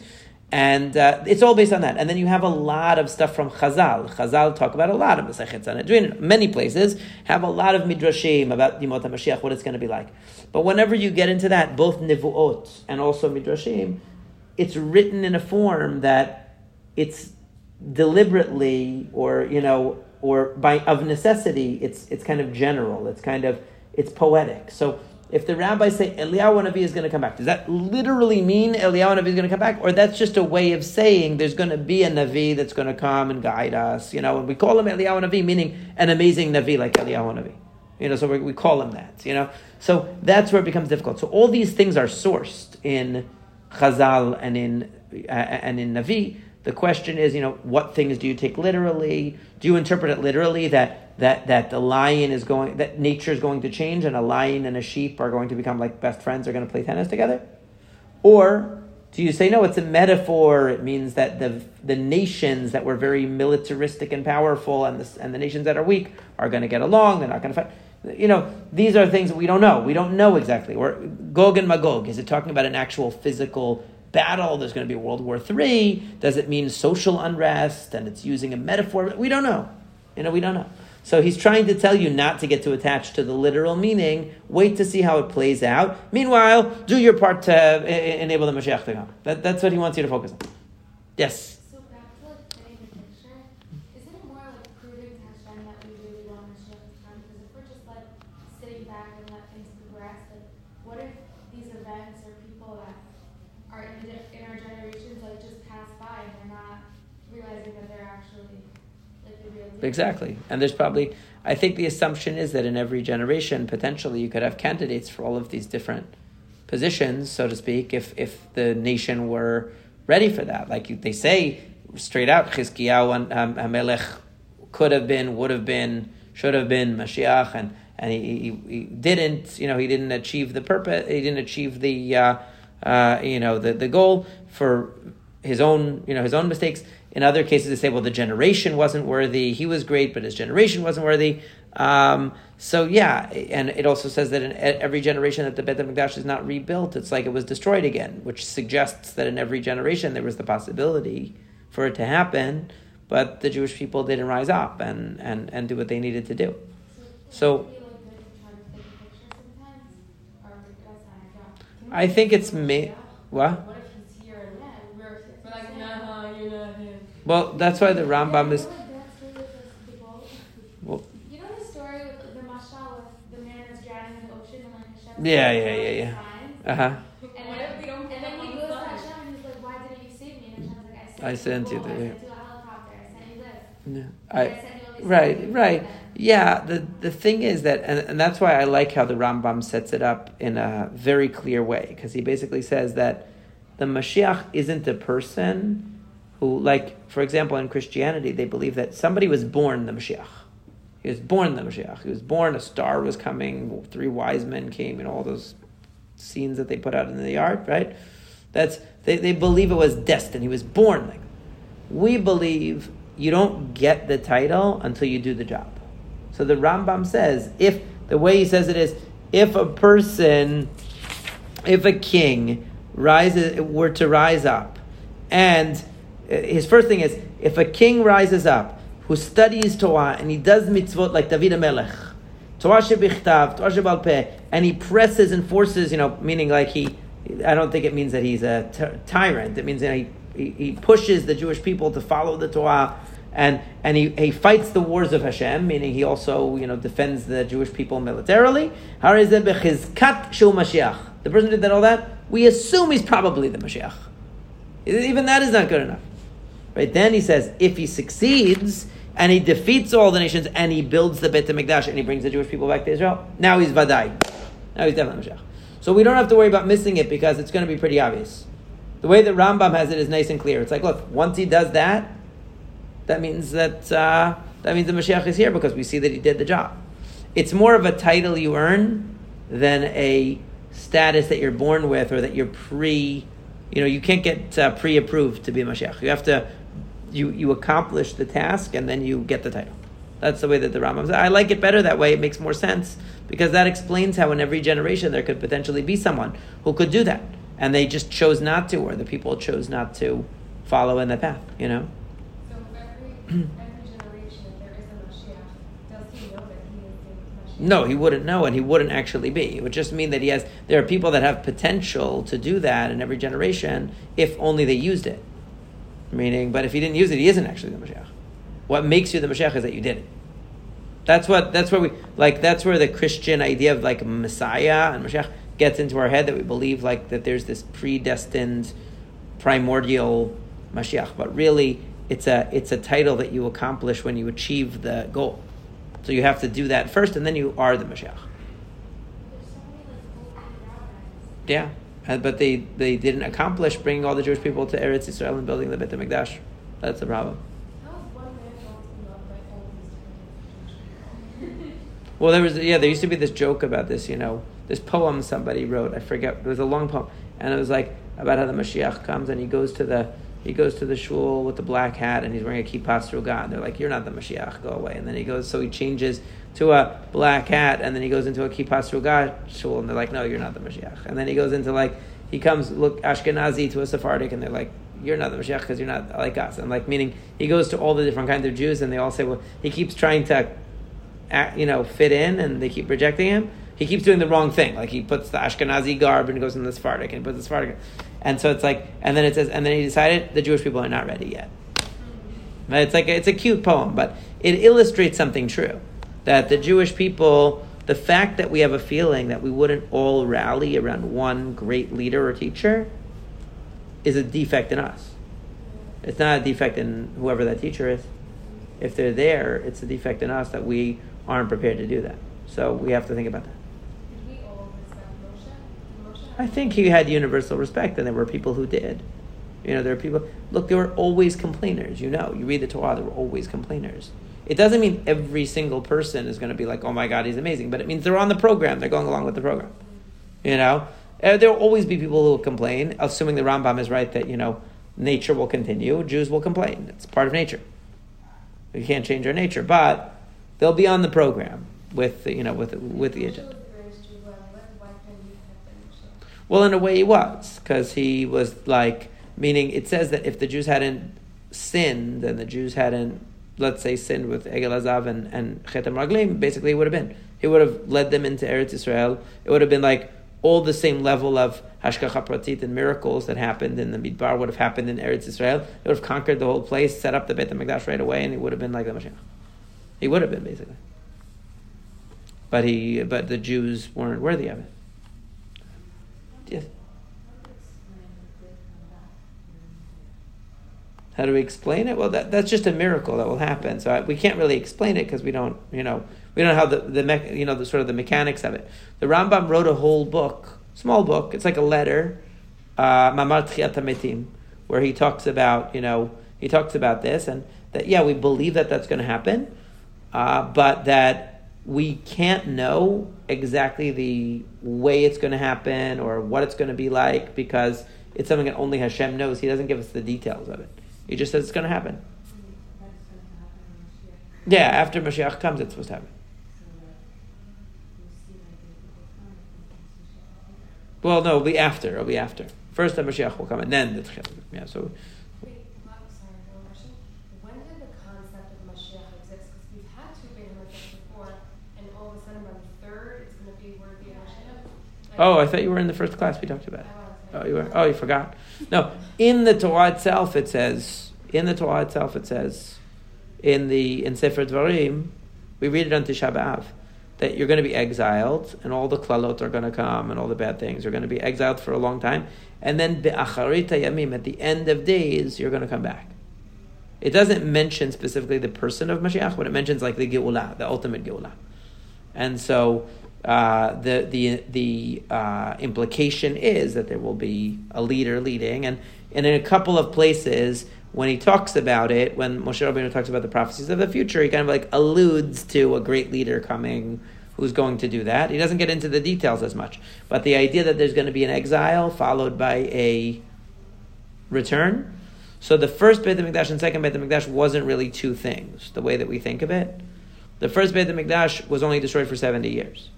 And uh, it's all based on that. And then you have a lot of stuff from Chazal. Chazal talk about a lot of Masechet Sanhedrin. Many places have a lot of midrashim about Yimot HaMashiach, what it's going to be like. But whenever you get into that, both Nevuot and also midrashim, it's written in a form that it's deliberately or you know or by of necessity it's it's kind of general it's kind of it's poetic so if the rabbis say Eliyahu Navi is going to come back, does that literally mean Eliyahu Navi is going to come back, or that's just a way of saying there's going to be a Navi that's going to come and guide us? You know, and we call him Eliyahu Navi, meaning an amazing Navi like Eliyahu Navi. You know, so we, we call him that. You know, so that's where it becomes difficult. So all these things are sourced in Chazal and in uh, and in Navi. The question is, you know, what things do you take literally? Do you interpret it literally that that that the lion is going that nature is going to change and a lion and a sheep are going to become like best friends are going to play tennis together? Or do you say no, it's a metaphor, it means that the the nations that were very militaristic and powerful and the, and the nations that are weak are going to get along, they're not going to fight. You know, these are things that we don't know. We don't know exactly. Or Gog and Magog, is it talking about an actual physical battle. There's going to be World War III. Does it mean social unrest and it's using a metaphor? We don't know. You know, we don't know. So he's trying to tell you not to get too attached to the literal meaning. Wait to see how it plays out. Meanwhile, do your part to uh, enable the Mashiach to come. That, that's what he wants you to focus on. Yes. So back to like getting the picture, isn't it more like proving to Hashem that we really want Mashiach to come? Because if we're just like sitting back and let things progress, like what if these events or people that are in, the, in our generations like just pass by and they're not realizing that they're actually like the real deal? Exactly. And there's probably, I think the assumption is that in every generation, potentially, you could have candidates for all of these different positions, so to speak, if, if the nation were ready for that. Like they say straight out, Chizkiyahu and um, Hamelech could have been, would have been, should have been Mashiach, and, and he, he, he didn't, you know, he didn't achieve the purpose, he didn't achieve the, uh, uh, you know, the, the goal for his own, you know, his own mistakes. In other cases, they say, well, the generation wasn't worthy. He was great, but his generation wasn't worthy. Um, so yeah, and it also says that in every generation that the Beit Hamikdash is not rebuilt, it's like it was destroyed again, which suggests that in every generation there was the possibility for it to happen, but the Jewish people didn't rise up and, and, and do what they needed to do. So- I think it's me. good Well, that's why the Rambam is. Yeah, that's really just the goal. Well, You know the story with the mashal with the man that's drowning in the ocean and like Hashem. Yeah, says, yeah, yeah, "Oh, yeah. uh huh. And what we don't and then he goes to Hashem and he's like, why didn't you save me? And Hashem's like, I I sent, sent you you a the- I sent you a helicopter, I sent you this. Yeah. I, sent you all these right, right. Yeah, the the thing is that, and, and that's why I like how the Rambam sets it up in a very clear way, because he basically says that the Mashiach isn't a person who, like, for example, in Christianity, they believe that somebody was born the Mashiach. He was born the Mashiach. He was born, a star was coming, three wise men came, and all those scenes that they put out in the yard, right? That's they, they believe it was destined. He was born like. We believe you don't get the title until you do the job. So the Rambam says, if the way he says it is, if a person, if a king rises were to rise up, and his first thing is, if a king rises up who studies Torah and he does mitzvot like David Melech, Torah shebichtav, Torah Shebe'al Peh, and he presses and forces, you know, meaning like he, I don't think it means that he's a ty- tyrant. It means he, he, he pushes the Jewish people to follow the Torah, and and he, he fights the wars of Hashem, meaning he also you know defends the Jewish people militarily. The person who did all that, we assume he's probably the Mashiach. Even that is not good enough. Right? Then he says, if he succeeds and he defeats all the nations and he builds the Beit HaMikdash and he brings the Jewish people back to Israel, now he's Vadai. Now he's definitely Mashiach. So we don't have to worry about missing it because it's going to be pretty obvious. The way that Rambam has it is nice and clear. It's like, look, once he does that, that means that uh, that means the Mashiach is here because we see that he did the job. It's more of a title you earn than a status that you're born with or that you're pre. You know, you can't get uh, pre-approved to be a Mashiach. You have to you you accomplish the task and then you get the title. That's the way that the Rambam says. I like it better that way. It makes more sense because that explains how in every generation there could potentially be someone who could do that, and they just chose not to, or the people chose not to follow in the path. You know. So every, every generation, there is a Mashiach, does he know that he is Mashiach? No, he wouldn't know, and he wouldn't actually be. It would just mean that he has. There are people that have potential to do that in every generation, if only they used it. Meaning, but if he didn't use it, he isn't actually the Mashiach. What makes you the Mashiach is that you did it. That's what. That's where we like. That's where the Christian idea of like Messiah and Mashiach gets into our head that we believe like that there's this predestined, primordial Mashiach, but really it's a it's a title that you accomplish when you achieve the goal. So you have to do that first, and then you are the Mashiach. There's so many like open rabbis. Yeah, but they they didn't accomplish bringing all the Jewish people to Eretz Israel and building the Beit Hamikdash. That's the problem. How is one man going to be loved by all these different Well, there was yeah, there used to be this joke about this. You know, this poem somebody wrote. I forget. It was a long poem, and it was like about how the Mashiach comes and he goes to the he goes to the shul with the black hat and he's wearing a kippah sruga. And they're like, "You're not the Mashiach. Go away." And then he goes, so he changes to a black hat and then he goes into a kippah sruga shul and they're like, "No, you're not the Mashiach." And then he goes into like he comes look Ashkenazi to a Sephardic and they're like. You're not the Mashiach because you're not like us, and like meaning he goes to all the different kinds of Jews, and they all say, "Well, he keeps trying to act- you know, fit in and they keep rejecting him, he keeps doing the wrong thing. Like he puts the Ashkenazi garb and goes in the Sephardic and puts the Sephardic. And so it's like, and then it says, and then he decided the Jewish people are not ready yet. Right? It's like it's a cute poem, but it illustrates something true that the Jewish people, the fact that we have a feeling that we wouldn't all rally around one great leader or teacher, is a defect in us. It's not a defect in whoever that teacher is. If they're there, it's a defect in us that we aren't prepared to do that. So we have to think about that. Did we all respect Moshe? Did Moshe I think he had universal respect, and there were people who did. You know, there are people. Look, there were always complainers. You know, you read the Torah, there were always complainers. It doesn't mean every single person is going to be like, "Oh my God, he's amazing," but it means they're on the program. They're going along with the program. You know, there will always be people who will complain, assuming the Rambam is right that you know nature will continue. Jews will complain. It's part of nature. We can't change our nature, but they'll be on the program with you know with with the agenda. was the greatest Jew who ever lived. Why couldn't he have been Moshe? Well, in a way, he was because he was like meaning. It says that if the Jews hadn't sinned, and the Jews hadn't, let's say, sinned with Egel HaZahav and and Chet HaMeraglim, basically, it would have been he would have led them into Eretz Israel. It would have been like all the same level of hashgacha pratit and miracles that happened in the Midbar would have happened in Eretz Israel. It would have conquered the whole place, set up the Beit Hamikdash right away, and it would have been like the Mashiach. He would have been basically, but he, but the Jews weren't worthy of it. Yes. How do we explain it? Well, that, that's just a miracle that will happen. So I, we can't really explain it because we don't, you know, we don't know how the, the you know, the sort of the mechanics of it. The Rambam wrote a whole book, small book. It's like a letter, uh, Mamar HaMetim, where he talks about, you know, he talks about this and that yeah, we believe that that's going to happen, uh, but that we can't know exactly the way it's going to happen or what it's going to be like because it's something that only Hashem knows. He doesn't give us the details of it. He just says it's going to happen. That's going to happen in Mashiach. Yeah, after Mashiach comes, it's supposed to happen. We'll see like the people come and Mashiach. Well, no, it'll be after. It'll be after. First, the Mashiach will come, and then the Tchiat. Yeah, so Wait, I'm sorry, one question. When did the concept of Mashiach exist? Because we've had two Beit HaMikdash before, and all of a sudden by the third, it's going to be worthy of Mashiach. Oh, I thought you were in the first class we talked about. Oh, it. Oh, you were. Oh, you forgot. No, in the Torah itself, it says. In the Torah itself, it says. In the in Sefer Dvarim, we read it on Tisha B'av that you're going to be exiled, and all the klalot are going to come, and all the bad things are going to be exiled for a long time, and then be'acharit yamim at the end of days, you're going to come back. It doesn't mention specifically the person of Mashiach, but it mentions like the Geulah, the ultimate Geulah. And so uh, the the the uh, implication is that there will be a leader leading, and, and in a couple of places when he talks about it, when Moshe Rabbeinu talks about the prophecies of the future, he kind of like alludes to a great leader coming who's going to do that. He doesn't get into the details as much, but the idea that there's going to be an exile followed by a return. So the first Beit HaMikdash and second Beit HaMikdash wasn't really two things, the way that we think of it. The first Beit HaMikdash was only destroyed for 70 years.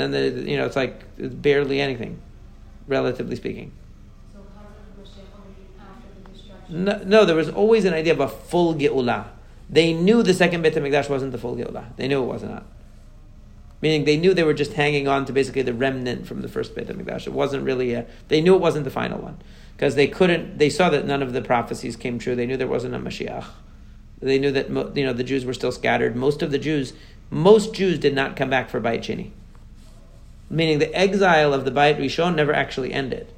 Then, the, you know, it's like it's barely anything, relatively speaking. So concept of Mashiach only after the. No, no, there was always an idea of a full Geulah. They knew the second Beit HaMikdash wasn't the full Geulah. They knew it was not. Meaning they knew they were just hanging on to basically the remnant from the first Beit HaMikdash. It wasn't really a, they knew it wasn't the final one. Because they couldn't, they saw that none of the prophecies came true. They knew there wasn't a Mashiach. They knew that, you know, the Jews were still scattered. Most of the Jews, most Jews did not come back for Beit Sheni. Meaning the exile of the Beit Rishon never actually ended.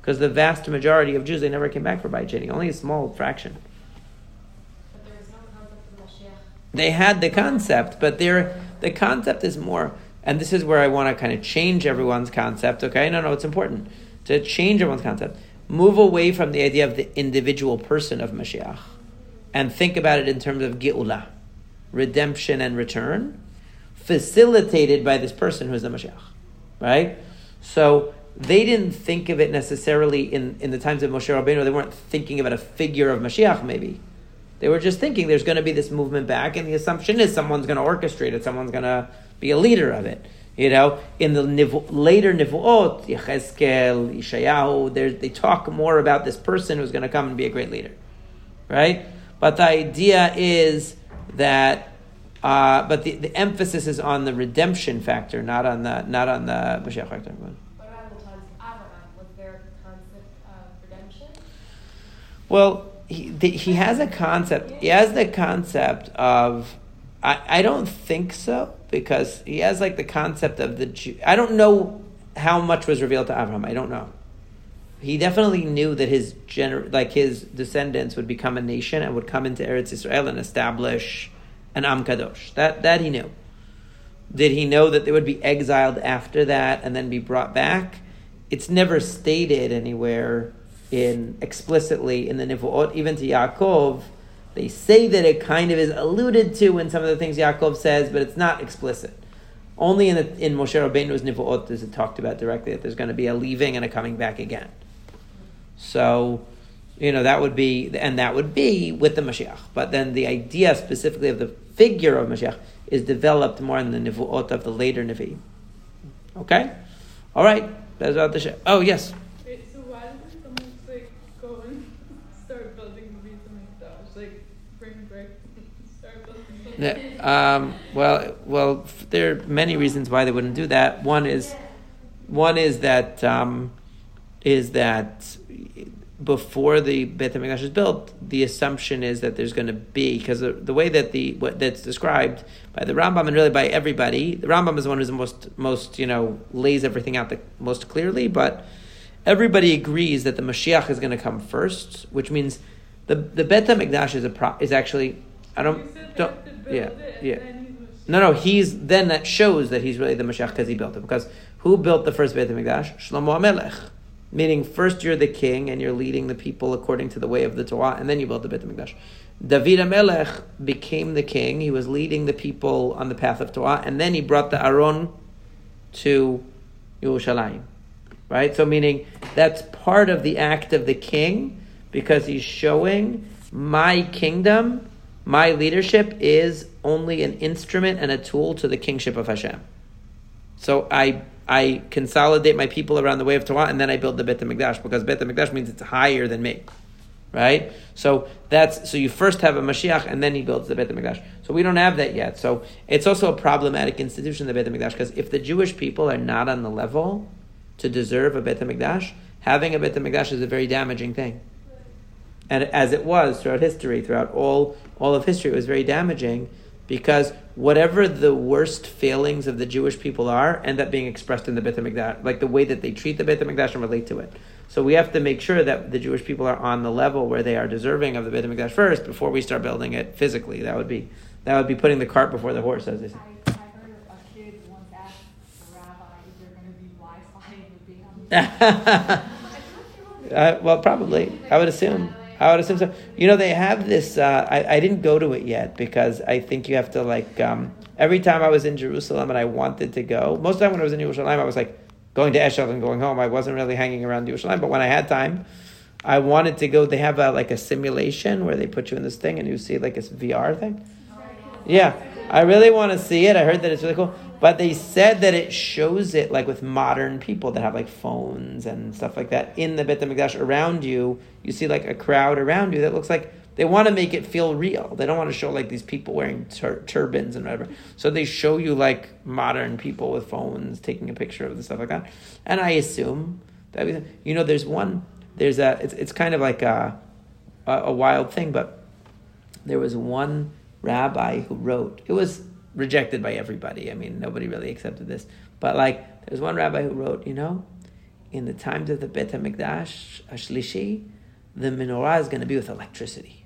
Because the vast majority of Jews, they never came back for Beit Sheni. Only a small fraction. Is they had the concept, but they're, the concept is more, and this is where I want to kind of change everyone's concept, okay? No, no, it's important to change everyone's concept. Move away from the idea of the individual person of Mashiach and think about it in terms of Geulah, redemption and return, facilitated by this person who's the Mashiach, right? So they didn't think of it necessarily in, in the times of Moshe Rabbeinu, they weren't thinking about a figure of Mashiach, maybe. They were just thinking there's going to be this movement back, and the assumption is someone's going to orchestrate it, someone's going to be a leader of it. You know, in the nivu- later Nivuot, Yechezkel, Yeshayahu, they talk more about this person who's going to come and be a great leader, right? But the idea is that Uh, but the, the emphasis is on the redemption factor, not on the not on the Mashiach factor. What about the times of Abraham? Was there a concept of redemption? Well, he, the, he has a concept. He has the concept of. I, I don't think so because he has like the concept of the Jew. I don't know how much was revealed to Abraham. I don't know. He definitely knew that his gener- like his descendants would become a nation and would come into Eretz Israel and establish an Am Kadosh. That that he knew. Did he know that they would be exiled after that and then be brought back? It's never stated anywhere in explicitly in the Nivuot, even to Yaakov. They say that it kind of is alluded to in some of the things Yaakov says, but it's not explicit. Only in the, in Moshe Rabbeinu's Nivuot is it talked about directly that there's going to be a leaving and a coming back again. So, you know, that would be, and that would be with the Mashiach. But then the idea specifically of the figure of Mashiach is developed more in the Nivuot of the later Nevi. Okay? All right. That's about the sh- Oh, yes. Wait, so why doesn't someone like go and <laughs> start building the Beit HaMikdash? Like bring brick <laughs> start building Yeah, um, well, well, there are many reasons why they wouldn't do that. One is, one is that um, is that before the Beit Hamikdash is built, the assumption is that there's going to be because the, the way that the what that's described by the Rambam and really by everybody, the Rambam is the one who's the most most you know lays everything out the most clearly, but everybody agrees that the Mashiach is going to come first, which means the the Beit Hamikdash is a pro, is actually I don't said don't have to build yeah yeah. No, no, he's then that shows that he's really the Mashiach because he built it. Because who built the first Beit Hamikdash? Shlomo Amelech. Meaning, first you're the king and you're leading the people according to the way of the Torah, and then you build the Beit Hamikdash. David Amelech became the king. He was leading the people on the path of Torah, and then he brought the Aron to Yerushalayim. Right? So, meaning that's part of the act of the king because he's showing my kingdom, my leadership is only an instrument and a tool to the kingship of Hashem. So I I consolidate my people around the way of Torah, and then I build the Beit Hamikdash because Beit Hamikdash means it's higher than me, right? So that's so you first have a Mashiach, and then he builds the Beit Hamikdash. So we don't have that yet. So it's also a problematic institution, the Beit Hamikdash, because if the Jewish people are not on the level to deserve a Beit Hamikdash, having a Beit Hamikdash is a very damaging thing. And as it was throughout history, throughout all all of history, it was very damaging because whatever the worst failings of the Jewish people are end up being expressed in the Beit HaMikdash, like the way that they treat the Beit HaMikdash and relate to it. So we have to make sure that the Jewish people are on the level where they are deserving of the Beit HaMikdash first before we start building it physically. That would be that would be putting the cart before the horse, as they say. I, I heard a kid once ask the rabbi if they're going to be Wi-Fi in the <laughs> Uh, well, probably. I would assume. <laughs> Assume so. You know, they have this. Uh, I, I didn't go to it yet because I think you have to like. Um, every time I was in Jerusalem and I wanted to go, most of the time when I was in Jerusalem, I was like going to Eshel and going home. I wasn't really hanging around Jerusalem. But when I had time, I wanted to go. They have a, like a simulation where they put you in this thing and you see like this VR thing. Yeah, I really want to see it. I heard that it's really cool. But they said that it shows it like with modern people that have like phones and stuff like that in the Beit HaMikdash around you. You see like a crowd around you that looks like they want to make it feel real. They don't want to show like these people wearing tur- turbans and whatever. So they show you like modern people with phones taking a picture of the stuff like that. And I assume that you know there's one there's a it's it's kind of like a a, a wild thing, but there was one rabbi who wrote it was rejected by everybody. I mean nobody really accepted this. But like there's one rabbi who wrote you know in the times of the bet hamikdash ashlishi the menorah is going to be with electricity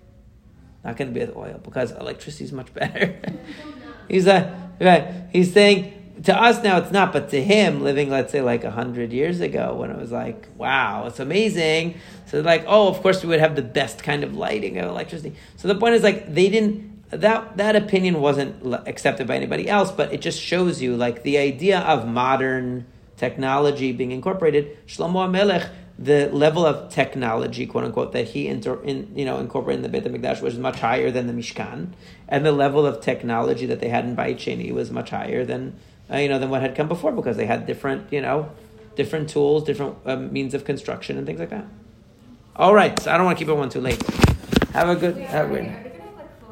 not going to be with oil because electricity is much better. <laughs> He's like right he's saying to us now it's not but to him living let's say like 100 years ago when it was like wow it's amazing. So like oh of course we would have the best kind of lighting of electricity. So the point is like they didn't that that opinion wasn't accepted by anybody else, but it just shows you like the idea of modern technology being incorporated. Shlomo Amelech, the level of technology, quote unquote, that he inter, in, you know incorporated in the Beit Hamikdash was much higher than the Mishkan, and the level of technology that they had in Beit Sheni was much higher than uh, you know than what had come before because they had different you know different tools, different um, means of construction, and things like that. All right, so I don't want to keep everyone too late. Have a good. Have a good.